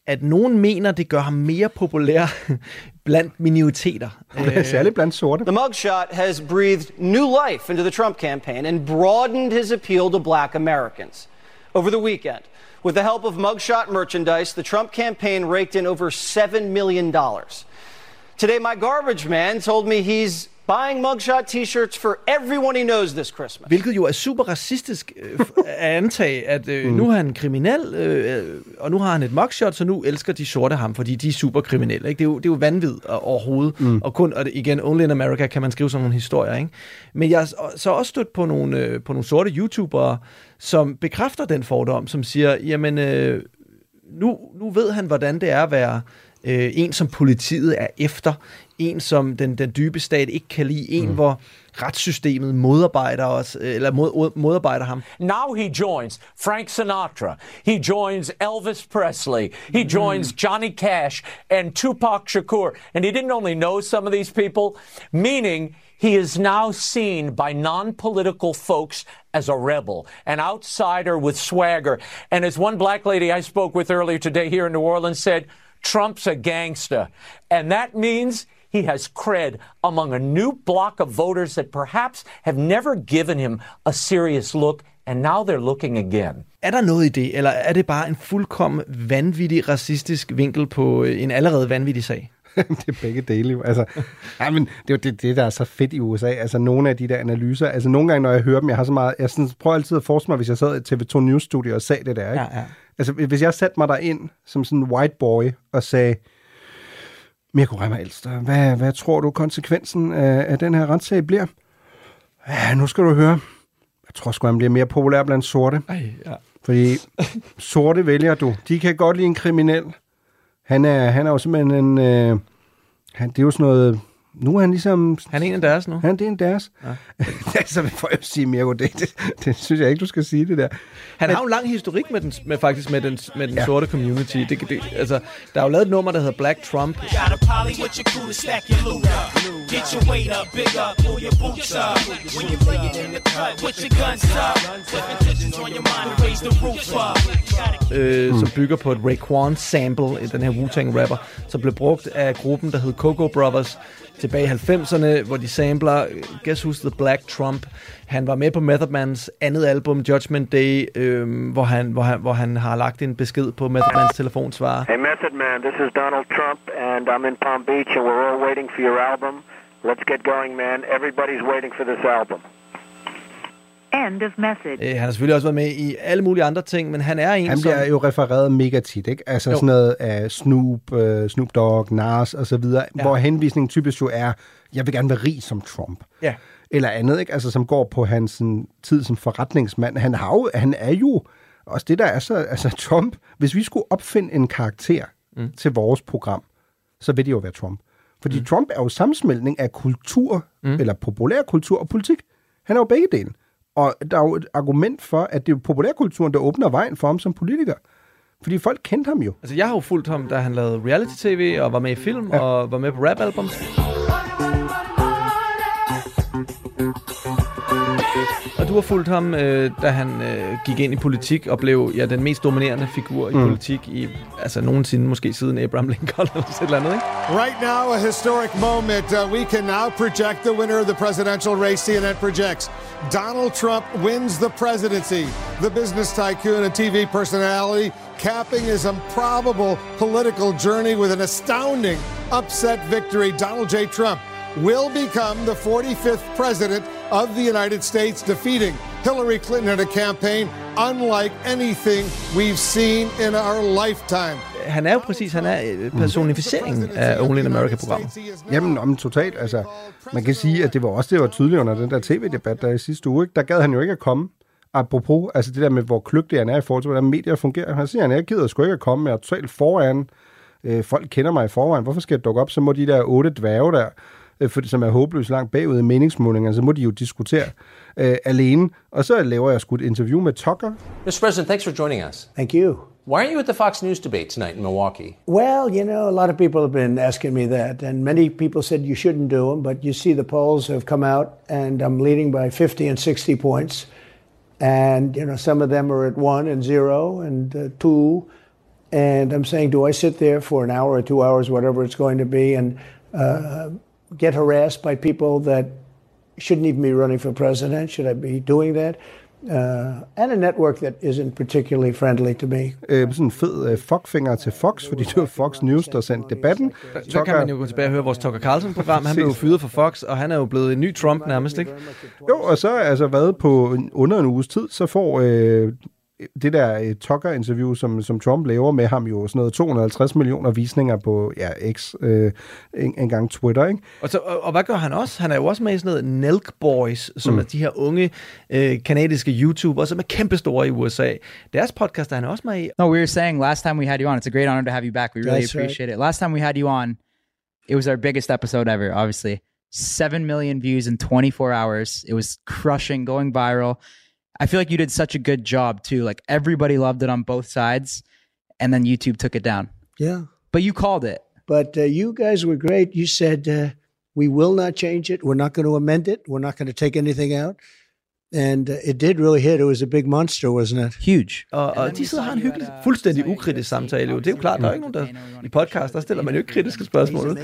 at nogen mener, det gør ham mere populær <laughs> blandt minoriteter. Øh, Særligt blandt sorte. The mugshot has breathed new life into the Trump campaign and broadened his appeal to black Americans. Over the weekend, with the help of mugshot merchandise, the Trump campaign raked in over $7 million. Today, my garbage man told me he's buying mugshot t-shirts for everyone he knows this Christmas. Hvilket jo er super racistisk øh, at antage, at øh, mm. nu er han kriminel, øh, øh, og nu har han et mugshot, så nu elsker de sorte ham, fordi de er super kriminelle. Ikke? Det, er jo, det er jo vanvid overhovedet. Mm. Og kun, og igen, only in America kan man skrive sådan nogle historier. Ikke? Men jeg er så også stødt på nogle, øh, på nogle sorte YouTubere, som bekræfter den fordom, som siger, jamen, øh, nu, nu ved han, hvordan det er at være øh, en, som politiet er efter, en, som den, den dybe stat ikke kan lide, en, mm. hvor retssystemet modarbejder os, øh, eller mod, modarbejder ham. Now he joins Frank Sinatra. He joins Elvis Presley. He joins Johnny Cash and Tupac Shakur. And he didn't only know some of these people, meaning he is now seen by non political folks as a rebel, an outsider with swagger. And as one black lady I spoke with earlier today here in New Orleans said, Trump's a gangster. And that means he has cred among a new block of voters that perhaps have never given him a serious look, and now they're looking again. Er der noget i det, eller er det bare en fuldkommen vanvittig racistisk vinkel på øh, en allerede vanvittig sag? <laughs> det er begge dele jo. Altså, ja, men det er jo det, det, der er så fedt i USA. Altså, nogle af de der analyser, altså nogle gange, når jeg hører dem, jeg har så meget, jeg sådan, prøver altid at forestille mig, hvis jeg sad i TV2 News Studio og sagde det der, ikke? Ja, ja. Altså, hvis jeg satte mig der ind som sådan en white boy og sagde, Mirko Remmer Elster, hvad, hvad tror du konsekvensen af, af den her retssag bliver? Ja, nu skal du høre. Jeg tror sgu, han bliver mere populær blandt sorte. Ej, ja. Fordi <laughs> sorte vælger du. De kan godt lide en kriminel. Han er, han er jo simpelthen en... Øh, han, det er jo sådan noget... Nu er han ligesom... Han er en af deres nu. Han det er en deres. Ja. <laughs> altså, får jeg sige, Mirko, det, det, det, synes jeg ikke, du skal sige det der. Han har jo en lang historik med den, med, faktisk med den, med den Ja. sorte community. Det, det, altså, der er jo lavet et nummer, der hedder Black Trump. Øh, mm. som bygger på et Raekwon sample, den her Wu-Tang rapper, som blev brugt af gruppen, der hed Coco Brothers tilbage i 90'erne, hvor de sampler øh, Guess Who's the Black Trump. Han var med på Method Mans andet album, Judgment Day, øhm, hvor, han, hvor, han, hvor han har lagt en besked på Method Mans telefonsvarer. Hey, Method Man, this is Donald Trump, and I'm in Palm Beach, and we're all waiting for your album. Let's get going, man. Everybody's waiting for this album. End of message. Øh, han har selvfølgelig også været med i alle mulige andre ting, men han er en, Han som... bliver jo refereret mega tit, ikke? Altså Jo. sådan noget af Snoop, uh, Snoop Dogg, Nas og så videre, ja. hvor henvisningen typisk jo er, jeg vil gerne være rig som Trump. Ja. Eller andet, ikke? Altså som går på hans sådan, tid som forretningsmand. Han, har jo, han er jo også det, der er så... Altså <laughs> Trump, hvis vi skulle opfinde en karakter mm. til vores program, så vil det jo være Trump. Fordi mm. Trump er jo sammensmeltning af kultur, mm. eller populærkultur og politik. Han er jo begge dele. Og der er jo et argument for, at det er populærkulturen, der åbner vejen for ham som politiker. Fordi folk kendte ham jo. Altså, jeg har jo fulgt ham, da han lavede reality-tv og var med i film ja. og var med på rap-albums. Du har fulgt ham, øh, da han øh, gik ind i politik og blev ja, den mest dominerende figur i Mm. politik i altså nogensinde, måske siden Abraham Lincoln eller sådan eller andet, ikke? Right now, a historic moment. Uh, we can now project the winner of the presidential race. CNN projects Donald Trump wins the presidency. The business tycoon and TV personality capping his improbable political journey with an astounding upset victory. Donald J. Trump will become the 45th president of the United States, defeating Hillary Clinton in a campaign unlike anything we've seen in our lifetime. Han er jo præcis, han er øh, personificeringen af Only in America-programmet. Jamen, om totalt. Altså, man kan sige, at det var også det var tydeligt under den der tv-debat, der i sidste uge. Ikke? Der gad han jo ikke at komme. Apropos, altså det der med, hvor kløgtig han er i forhold til, hvordan medier fungerer. Han siger, han jeg gider sgu ikke at komme. Jeg er totalt foran. Øh, folk kender mig i forvejen. Hvorfor skal jeg dukke op? Så må de der otte dværge der, øh, for, som er håbløst langt bagud i meningsmålingerne, så må de jo diskutere øh, alene. Og så laver jeg sgu et interview med Tucker, Mr. President, thanks for joining us. Thank you. Why aren't you at the Fox News debate tonight in Milwaukee? Well, you know, a lot of people have been asking me that, and many people said you shouldn't do them, but you see the polls have come out, and I'm leading by 50 and 60 points. And, you know, some of them are at one and zero and uh, two. And I'm saying, do I sit there for an hour or two hours, whatever it's going to be, and uh, get harassed by people that shouldn't even be running for president? Should I be doing that? uh, and a network that isn't particularly friendly to me. Øh, sådan en fed øh, fuckfinger til Fox, fordi det var Fox News, der sendte debatten. Så kan man jo gå tilbage og høre vores Tucker Carlson-program. Han blev jo fyret for Fox, og han er jo blevet en ny Trump nærmest, ikke? Jo, og så altså været på under en uges tid, så får øh, det der øh, Tucker-interview, som, som Trump laver med ham, jo sådan noget 250 millioner visninger på ja, X, øh, en, en gang Twitter, ikke? Og, så, og, og hvad gør han også? Han er jo også med i sådan noget Nelk Boys, som Mm. er de her unge øh, kanadiske YouTubere, som er kæmpestore i USA. Deres podcast er han også med i. No, we were saying last time we had you on, it's a great honor to have you back. We really That's right. appreciate it. Last time we had you on, it was our biggest episode ever, obviously. 7 million views in 24 hours. It was crushing, going viral. I feel like you did such a good job too. Like everybody loved it on both sides, and then YouTube took it down. Yeah. But you called it. But uh, you guys were great. You said, uh, we will not change it. We're not going to amend it. We're not going to take anything out. And it did really hit. It was a big monster, wasn't it? Huge. Og, og de sidder og har en hyggelig, fuldstændig ukritisk samtale. Jo. Det er jo klart, der er ikke nogen, der i podcast, der stiller man jo ikke kritiske spørgsmål.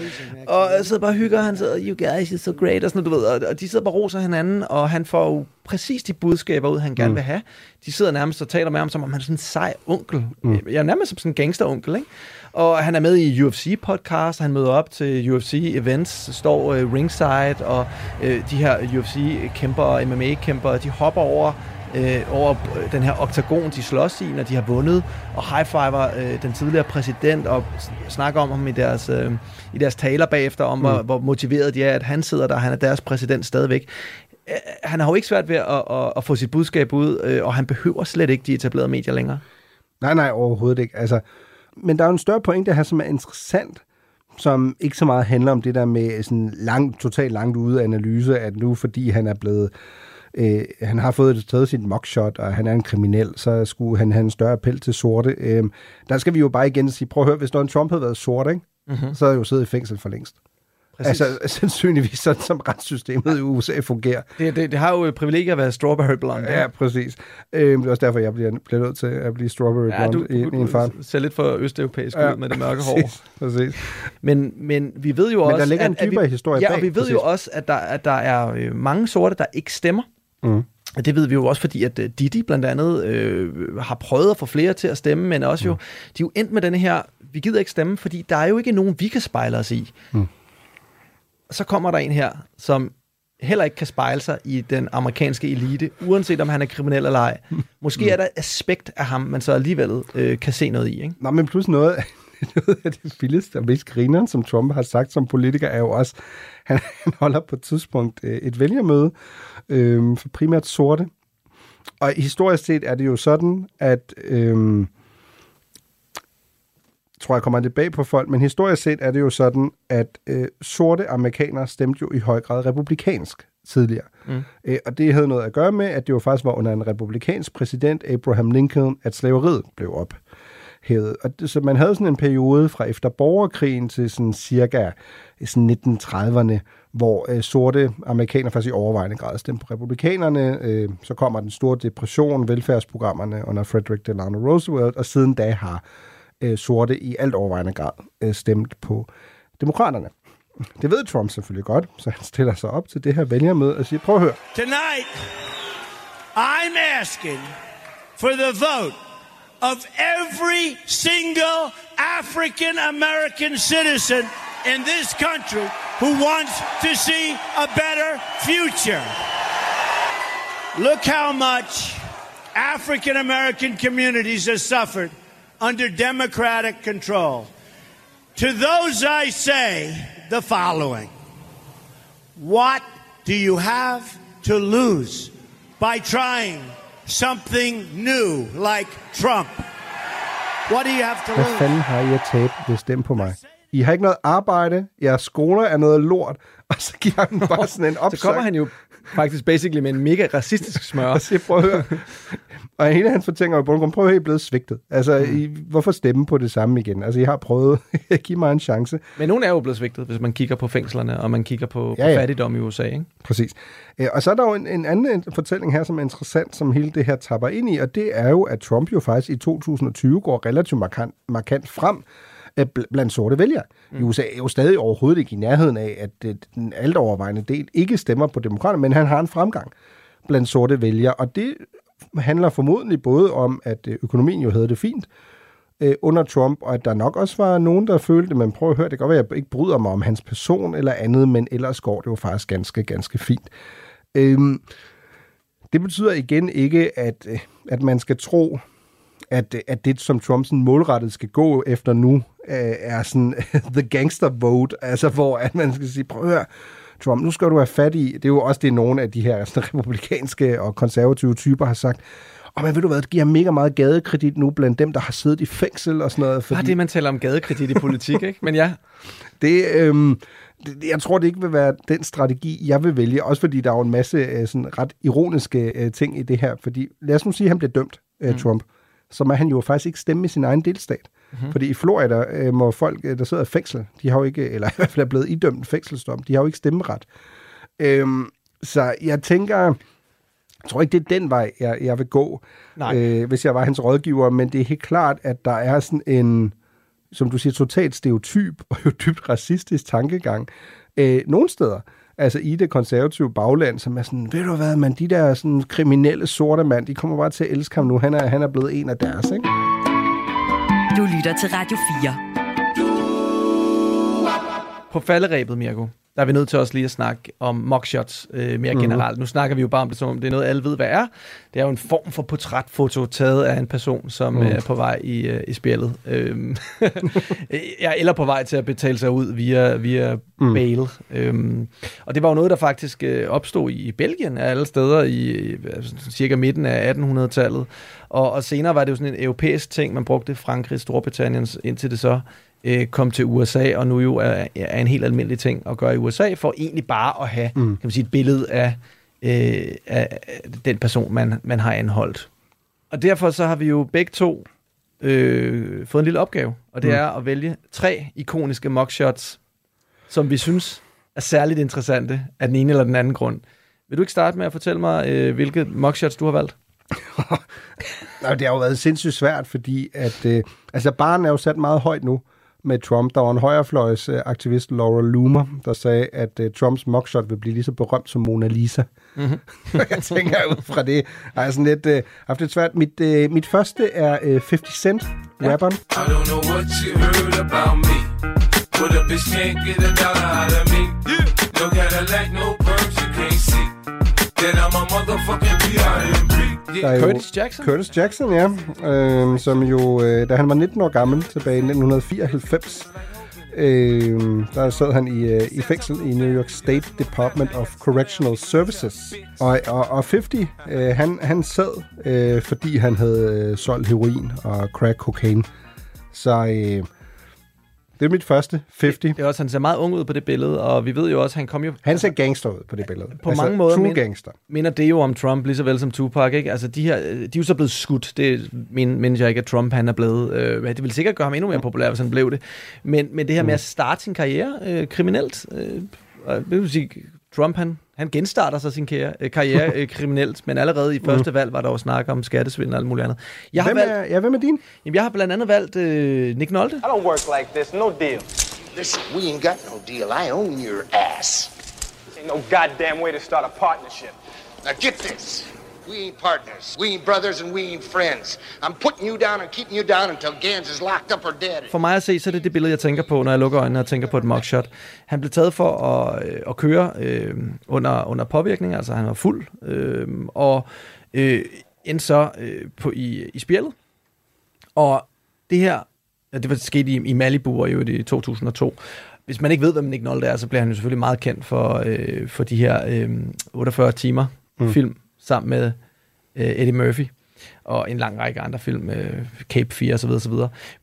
Og jeg sidder bare og hygger, og han sidder, you guys are so great, og sådan noget, du ved. Og, og de sidder bare og roser hinanden, og han får jo præcis de budskaber ud, han gerne Mm. vil have. De sidder nærmest og taler med ham, som om han er sådan en sej onkel. Mm. Jeg er nærmest som sådan en gangsteronkel, ikke? Og han er med i UFC-podcast, han møder op til UFC-events, står øh, ringside, og øh, de her UFC-kæmper, MMA-kæmper, de hopper over øh, over øh, den her oktagon, de slås i, når de har vundet, og high-fiver øh, den tidligere præsident, og snakker om ham i deres, øh, i deres taler bagefter, om mm. hvor, hvor motiveret de er, at han sidder der, han er deres præsident stadigvæk. Øh, Han har jo ikke svært ved at, at, at få sit budskab ud, øh, og han behøver slet ikke de etablerede medier længere. Nej, nej, overhovedet ikke. Altså, men der er jo en større pointe her, som er interessant, som ikke så meget handler om det der med sådan langt, totalt langt ude analyse, at nu fordi han er blevet øh, han har fået et taget sit mugshot, og han er en kriminel, så skulle han have en større appel til sorte. Øh, der skal vi jo bare igen sige, prøv at høre, hvis Donald Trump havde været sort, ikke? Mhm. så havde han jo siddet i fængsel for længst. Præcis. Altså, <laughs> sandsynligvis sådan, som retssystemet i USA fungerer. Det, det, det har jo et privilegie at være strawberry blonde. Ja, præcis. Øh, det er også derfor, jeg bliver, bliver nødt til at blive strawberry Ja, blonde du, i, du, i en far. du ser lidt for østeuropæisk Ja, ud med det mørke hår. præcis, præcis. Men, men vi ved jo Men også... der ligger en at, at dybere vi, historie Ja, bag, og vi ved præcis. jo også, at der, at der er øh, mange sorte, der ikke stemmer. Mm. Og det ved vi jo også, fordi at øh, Didi blandt andet øh, har prøvet at få flere til at stemme, men også jo, Mm. de er jo endt med denne her, vi gider ikke stemme, fordi der er jo ikke nogen, vi kan spejle os i. Mm. Så kommer der en her, som heller ikke kan spejle sig i den amerikanske elite, uanset om han er kriminel eller ej. Måske er der et aspekt af ham, man så alligevel øh, kan se noget i. Ikke? Nej, men plus noget, <laughs> noget af det vildeste og mest grineren, som Trump har sagt som politiker, er jo også, <laughs> han, han holder på et tidspunkt øh, et vælgermøde øh, for primært sorte. Og historisk set er det jo sådan, at... Øh, tror jeg kommer det bag på folk, men historisk set er det jo sådan, at øh, sorte amerikanere stemte jo i høj grad republikansk tidligere. Mm. Øh, og det havde noget at gøre med, at det jo faktisk var under en republikansk præsident, Abraham Lincoln, at slaveriet blev ophævet. Og det, så man havde sådan en periode fra efter borgerkrigen til sådan cirka sådan 1930'erne, hvor øh, sorte amerikanere faktisk i overvejende grad stemte på republikanerne. Øh, så kommer den store depression, velfærdsprogrammerne under Frederick Delano Roosevelt, og siden da har øh, sorte i alt overvejende grad øh, stemt på demokraterne. Det ved Trump selvfølgelig godt, så han stiller sig op til det her vælgermøde og siger, prøv at høre, Tonight, I'm asking for the vote of every single African American citizen in this country who wants to see a better future. Look how much African American communities have suffered under Democratic control. To those I say the following What do you have to lose by trying something new like Trump? What do you have to hvad lose? fanden har I at tabe ved at stemme på mig? I har ikke noget arbejde, jeres skoler er noget lort, <laughs> og så giver han bare <laughs> sådan en opsang. Så kommer han jo faktisk basically med en mega racistisk smør. <laughs> siger, prøv at høre. og hele hans fortænger er på prøv at høre, I er blevet svigtet. Altså, mm. I, hvorfor stemme på det samme igen? Altså, I har prøvet <laughs> at give mig en chance. Men nogen er jo blevet svigtet, hvis man kigger på fængslerne, og man kigger på, Ja, på ja. fattigdom i USA. Ikke? Præcis. Og så er der jo en, en anden fortælling her, som er interessant, som hele det her tapper ind i, og det er jo, at Trump jo faktisk i 2020 går relativt markant, markant frem blandt sorte vælgere. Mm. I USA er jo stadig overhovedet ikke i nærheden af, at øh, den alt overvejende del ikke stemmer på demokrater, men han har en fremgang blandt sorte vælgere, og det handler formodentlig både om, at øh, økonomien jo havde det fint øh, under Trump, og at der nok også var nogen, der følte, men prøv at høre, det kan godt være, at jeg ikke bryder mig om hans person eller andet, men ellers går det jo faktisk ganske, ganske fint. Øhm, det betyder igen ikke, at, øh, at man skal tro, at, at det, som Trump sådan målrettet skal gå efter nu, øh, er sådan <laughs> the gangster vote, altså hvor at man skal sige, prøv at høre, Trump, nu skal du have fat i, det er jo også det, nogle af de her sådan, <laughs> republikanske og konservative typer har sagt, og men ved du hvad, det giver mega meget gadekredit nu blandt dem, der har siddet i fængsel og sådan noget. Fordi... Bare det, man taler om gadekredit i politik, ikke? Men ja. <laughs> Det, øhm, det, jeg tror, det ikke vil være den strategi, jeg vil vælge. Også fordi der er jo en masse øh, sådan ret ironiske øh, ting i det her. Fordi lad os nu sige, at han bliver dømt, øh, mm. Så må han jo faktisk ikke stemme i sin egen delstat. Mm-hmm. Fordi i Florida øh, må folk, øh, der sidder i fængsel, de har jo ikke, <laughs> eller i hvert fald er blevet idømt fængselsdom, de har jo ikke stemmeret. Øhm, så jeg tænker, jeg tror ikke, det er den vej, jeg, jeg vil gå, øh, hvis jeg var hans rådgiver, men det er helt klart, at der er sådan en, som du siger, totalt stereotyp og jo dybt racistisk tankegang øh, nogle steder. Altså i det konservative bagland, som er sådan, ved du hvad, man, de der sådan, kriminelle sorte mand, de kommer bare til at elske ham nu. Han er, han er blevet en af deres, ikke? Du lytter til Radio 4. På falderæbet, Mirko, der er vi nødt til også lige at snakke om mugshots øh, mere Mhm. generelt. Nu snakker vi jo bare om det, som om det er noget, alle ved, hvad er. Det er jo en form for portrætfoto taget af en person, som øh, er på vej i, øh, i spjældet. Øhm, <laughs> ja, eller på vej til at betale sig ud via, via Mm. bail. Øhm, og det var jo noget, der faktisk øh, opstod i, i Belgien af alle steder i øh, altså, cirka midten af 1800-tallet. Og, og senere var det jo sådan en europæisk ting, man brugte Frankrig, Storbritanniens, indtil det så øh, kom til USA, og nu jo er, er en helt almindelig ting at gøre i USA, for egentlig bare at have Mm. kan man sige, et billede af, øh, af den person, man, man har anholdt. Og derfor så har vi jo begge to øh, fået en lille opgave, og det Mm. er at vælge tre ikoniske mugshots, som vi synes er særligt interessante af den ene eller den anden grund. Vil du ikke starte med at fortælle mig, øh, hvilke mugshots du har valgt? <laughs> Nej, det har jo været sindssygt svært, fordi at, øh, altså barnen er jo sat meget højt nu med Trump. Der var en højrefløjs øh, aktivist, Laura Loomer, der sagde, at øh, Trumps mugshot vil blive lige så berømt som Mona Lisa. Mhm. <laughs> jeg tænker ud fra det, har jeg sådan lidt øh, haft det svært. Mit, øh, mit første er øh, 50 Cent, rapperen. I don't know what you heard about me. But a bitch can't get a dollar out of me. No Cadillac, no perms, you can't see. Then I'm a motherfucking B.I.M.B. Der er jo Curtis Jackson? Curtis Jackson, ja. Øh, som jo, øh, da han var 19 år gammel, tilbage i 1994, øh, der sad han i, øh, i fængsel i New York State Department of Correctional Services. Og, og, og 50, øh, han, han sad, øh, fordi han havde øh, solgt heroin og crack cocaine. Så øh, det er mit første, 50. Det er også, han ser meget ung ud på det billede, og vi ved jo også, han kom jo... Han ser gangster ud på det billede. På mange måder True men- gangster. minder det jo om Trump, lige så vel som Tupac, ikke? Altså, de, her, de er jo så blevet skudt. Det men, mindes jeg ikke, at Trump han er blevet. Øh, det ville sikkert gøre ham endnu mere populær, hvis han blev det. Men, men det her med at starte sin karriere øh, kriminelt, øh, det vil sige, Trump han, han genstarter så sin karriere, øh, karriere øh, <laughs> kriminelt, men allerede i første valg var der jo snak om skattesvindel og alt muligt andet. Jeg har Hvem valgt, er, ja, hvem er din? jamen, jeg har blandt andet valgt øh, Nick Nolte. I don't work like this. No deal. Listen, we ain't got no deal. I own your ass. Ain't no goddamn way to start a partnership. Now get this. We ain't partners. We ain't brothers and we ain't friends. I'm putting you down and keeping you down until Gans is locked up or dead. For mig at se, så er det det billede, jeg tænker på, når jeg lukker øjnene og tænker på et mugshot. Han blev taget for at, øh, at køre øh, under, under påvirkning, altså han var fuld, øh, og øh, endte så øh, på, i, i spjældet. Og det her, ja, det var sket i, i Malibu og jo i 2002. Hvis man ikke ved, hvem Nick Nolte er, så bliver han jo selvfølgelig meget kendt for, øh, for de her øh, 48 timer mm. film sammen med øh, Eddie Murphy og en lang række andre film, øh, Cape 4 osv. osv.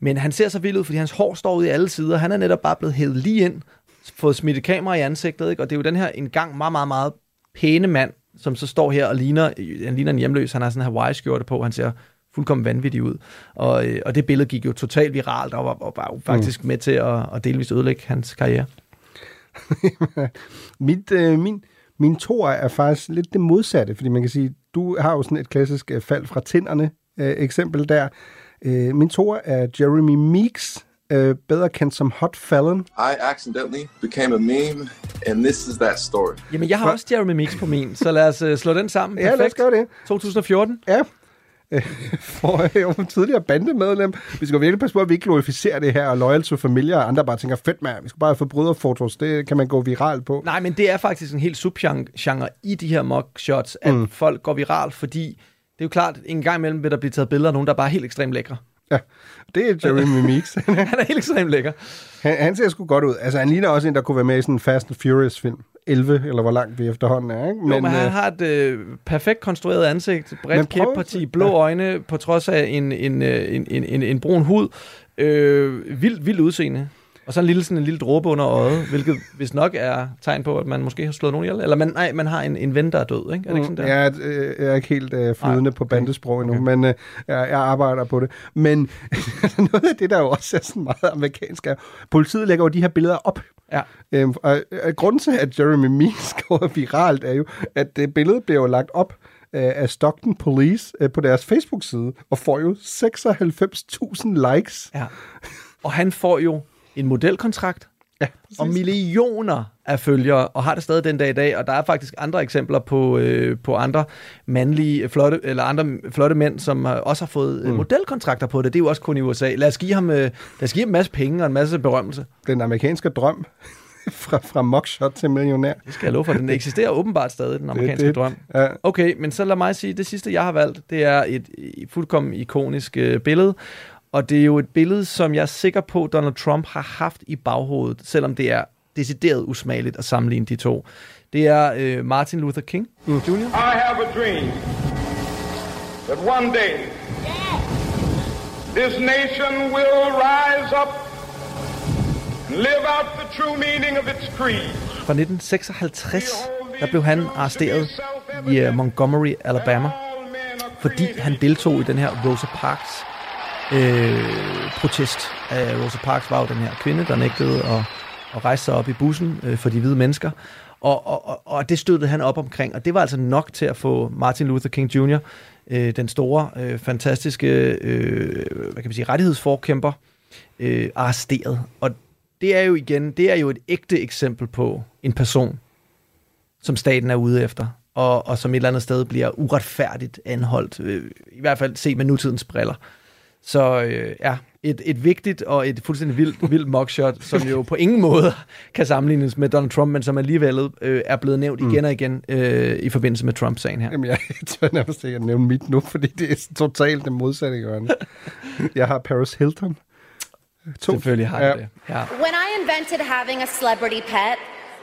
Men han ser så vild ud, fordi hans hår står ud i alle sider. Han er netop bare blevet hævet lige ind, fået smidt et kamera i ansigtet, ikke? og det er jo den her engang meget, meget, meget pæne mand, som så står her og ligner, han ligner en hjemløs. Han har sådan en Hawaii-skjorte på, han ser fuldkommen vanvittig ud. Og, øh, og det billede gik jo totalt viralt, og var, og var jo faktisk med til at, at delvist ødelægge hans karriere. <laughs> Mit, øh, min, min toer er faktisk lidt det modsatte, fordi man kan sige, du har jo sådan et klassisk øh, fald fra tænderne øh, eksempel der. Øh, min toer er Jeremy Meeks, øh, bedre kendt som Hot Fallon. I accidentally became a meme, and this is that story. Jamen, jeg har også Jeremy Mix på min, så lad os uh, slå den sammen. Ja, lad os Perfekt. gøre det. 2014. Ja. <laughs> For jo tidligere bandemedlem. Vi skal virkelig passe på, at vi ikke glorificerer det her, og loyal to familie, og andre bare tænker, fedt mand, vi skal bare have forbryderfotos, det kan man gå viral på. Nej, men det er faktisk en helt subgenre i de her mugshots, at Mm. folk går viralt, fordi det er jo klart, en gang imellem vil der blive taget billeder af nogen, der er bare helt ekstremt lækre. Ja, det er Jeremy <laughs> Meeks. han er helt ekstremt lækker. Han, han ser sgu godt ud. Altså, han ligner også en, der kunne være med i sådan en Fast and Furious film. 11, eller hvor langt vi efterhånden er, ikke? Men, jo, men han øh, har et øh, perfekt konstrueret ansigt, bredt kæbparti, blå øjne, på trods af en, en, øh, en, en, en, en brun hud. Øh, vildt, vildt udseende. Og så en lille, sådan en lille dråbe under øjet, hvilket hvis nok er tegn på, at man måske har slået nogen ihjel. Eller man, nej, man har en, en ven, der er død, ikke? Er det ikke sådan der? Jeg er, øh, jeg er ikke helt øh, flydende Nej, på bandesprog endnu, men øh, jeg, jeg arbejder på det. Men <laughs> noget af det, der jo også er sådan meget amerikansk, er, politiet lægger jo de her billeder op. Ja. Øhm, og øh, grunden til, at Jeremy Meeks <laughs> går viralt, er jo, at det billede bliver jo lagt op øh, af Stockton Police på deres Facebook-side, og får jo 96.000 likes. Ja. Og han får jo en modelkontrakt ja, og millioner af følgere, og har det stadig den dag i dag. Og der er faktisk andre eksempler på, øh, på andre mandlige, flotte, eller andre flotte mænd, som har, også har fået mm. Mm. modelkontrakter på det. Det er jo også kun i USA. Lad os give ham, øh, lad os give ham en masse penge og en masse berømmelse. Den amerikanske drøm <laughs> fra, fra mugshot til millionær. Det skal jeg love for. Den <laughs> eksisterer åbenbart stadig, den amerikanske det- drøm. ja. Okay, men så lad mig sige, det sidste, jeg har valgt, det er et et fuldkommen ikonisk øh, billede. Og det er jo et billede, som jeg er sikker på, Donald Trump har haft i baghovedet, selvom det er decideret usmageligt at sammenligne de to. Det er øh, Martin Luther King mm. Jr. I have a dream that one day this nation will rise up and live out the true meaning of its creed. Fra 1956, der blev han arresteret i uh, Montgomery, Alabama, fordi han deltog i den her Rosa Parks øh, protest. af Rosa Parks var jo den her kvinde, der nægtede at, at rejse sig op i bussen øh, for de hvide mennesker. Og, og, og, og det støttede han op omkring, og det var altså nok til at få Martin Luther King Jr., øh, den store, øh, fantastiske øh, hvad kan man sige, rettighedsforkæmper, øh, arresteret. Og det er jo igen, det er jo et ægte eksempel på en person, som staten er ude efter, og, og som et eller andet sted bliver uretfærdigt anholdt, øh, i hvert fald set med nutidens briller. Så øh, ja, et, et vigtigt og et fuldstændig vildt, vildt mugshot, som jo på ingen måde kan sammenlignes med Donald Trump, men som alligevel øh, er blevet nævnt igen og igen øh, i forbindelse med Trump-sagen her. Jamen, jeg <laughs> tør nærmest ikke at nævne mit nu, fordi det er totalt det modsatte hjørne. <laughs> Jeg har Paris Hilton. To. Selvfølgelig har jeg det. Ja. When I invented having a celebrity pet,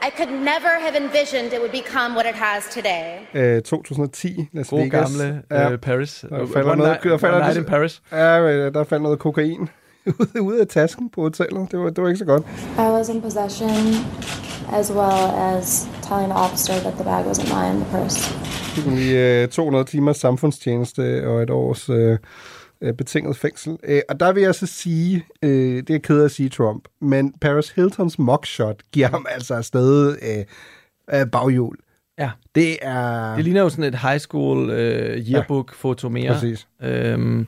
I could never have envisioned it would become what it has today. Øh, 2010, Las God Vegas. gamle, øh, Paris. Der One falder noget, night- der falder one night in Paris. Ja, øh, der faldt noget kokain <laughs> ude, ude af tasken på hotellet. Det var, det var ikke så godt. I was in possession as well as telling the officer that the bag wasn't mine, the purse. I øh, 200 timers samfundstjeneste og et års øh, øh, betinget fængsel. Øh, og der vil jeg så sige, øh, det er ked af at sige Trump, men Paris Hiltons mugshot giver ham altså afsted øh, øh, baghjul. Ja. Det er... Det ligner jo sådan et high school øh, yearbook-foto mere. præcis. Øhm,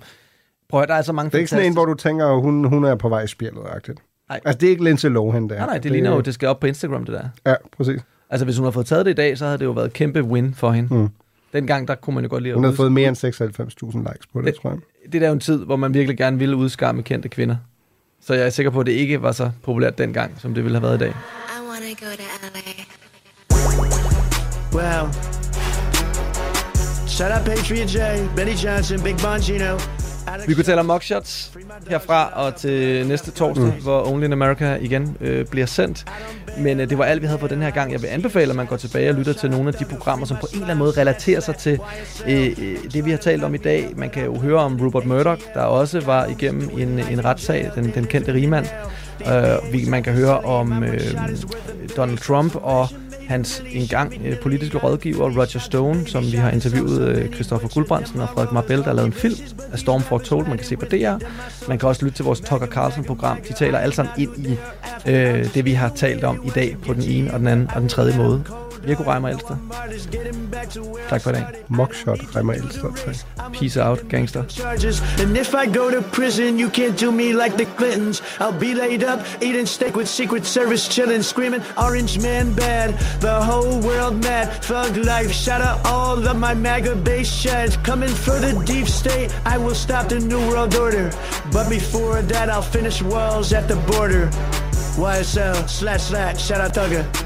prøv at, der er så mange Det er ikke sådan en, hvor du tænker, at hun, hun er på vej i spjældet-agtigt. Nej. Altså, det er ikke Lindsay Lohan, der. Nej, nej, det ligner jo, det skal op på Instagram, det der. Ja, præcis. Altså, hvis hun har fået taget det i dag, så havde det jo været et kæmpe win for hende. Mm. Dengang, der kunne man jo godt lide at Hun har uds- fået mere end 96.000 likes på det, Det- tror jeg. Det er jo en tid, hvor man virkelig gerne ville udskamme kendte kvinder. Så jeg er sikker på, at det ikke var så populært dengang, som det ville have været i dag. I want to go to LA. Wow. Shut up, Patriot J, Benny Johnson, Big Bongino. Vi kunne tale om mugshots herfra og til næste torsdag, mm. Hvor Only in America igen øh, bliver sendt. Men øh, det var alt, vi havde for den her gang. Jeg vil anbefale, at man går tilbage og lytter til nogle af de programmer, som på en eller anden måde relaterer sig til øh, øh, det, vi har talt om i dag. Man kan jo høre om Rupert Murdoch, der også var igennem en, en retssag, den, den kendte rigmand. Uh, vi, man kan høre om øh, Donald Trump og hans engang øh, politiske rådgiver Roger Stone, som vi har interviewet øh, Christoffer Guldbrandsen og Frederik Marbel, der har lavet en film af Storm Foretold, man kan se på DR. Man kan også lytte til vores Tucker Carlson-program. De taler alle sammen ind i øh, det, vi har talt om i dag på den ene og den anden og den tredje måde. Virko Reimer Elster. Tak for i dag. Mockshot Reimer Elster. Tak. Peace out, gangster. charges. And if I go to prison, you can't do me like the Clintons. I'll be laid up, eating steak with Secret Service, chilling, screaming, Orange Man bad. The whole world mad. Thug life, shout out all of my MAGA base shads. Coming for the deep state, I will stop the New World Order. But before that, I'll finish walls at the border. YSL, slash slash, shout out Thugger.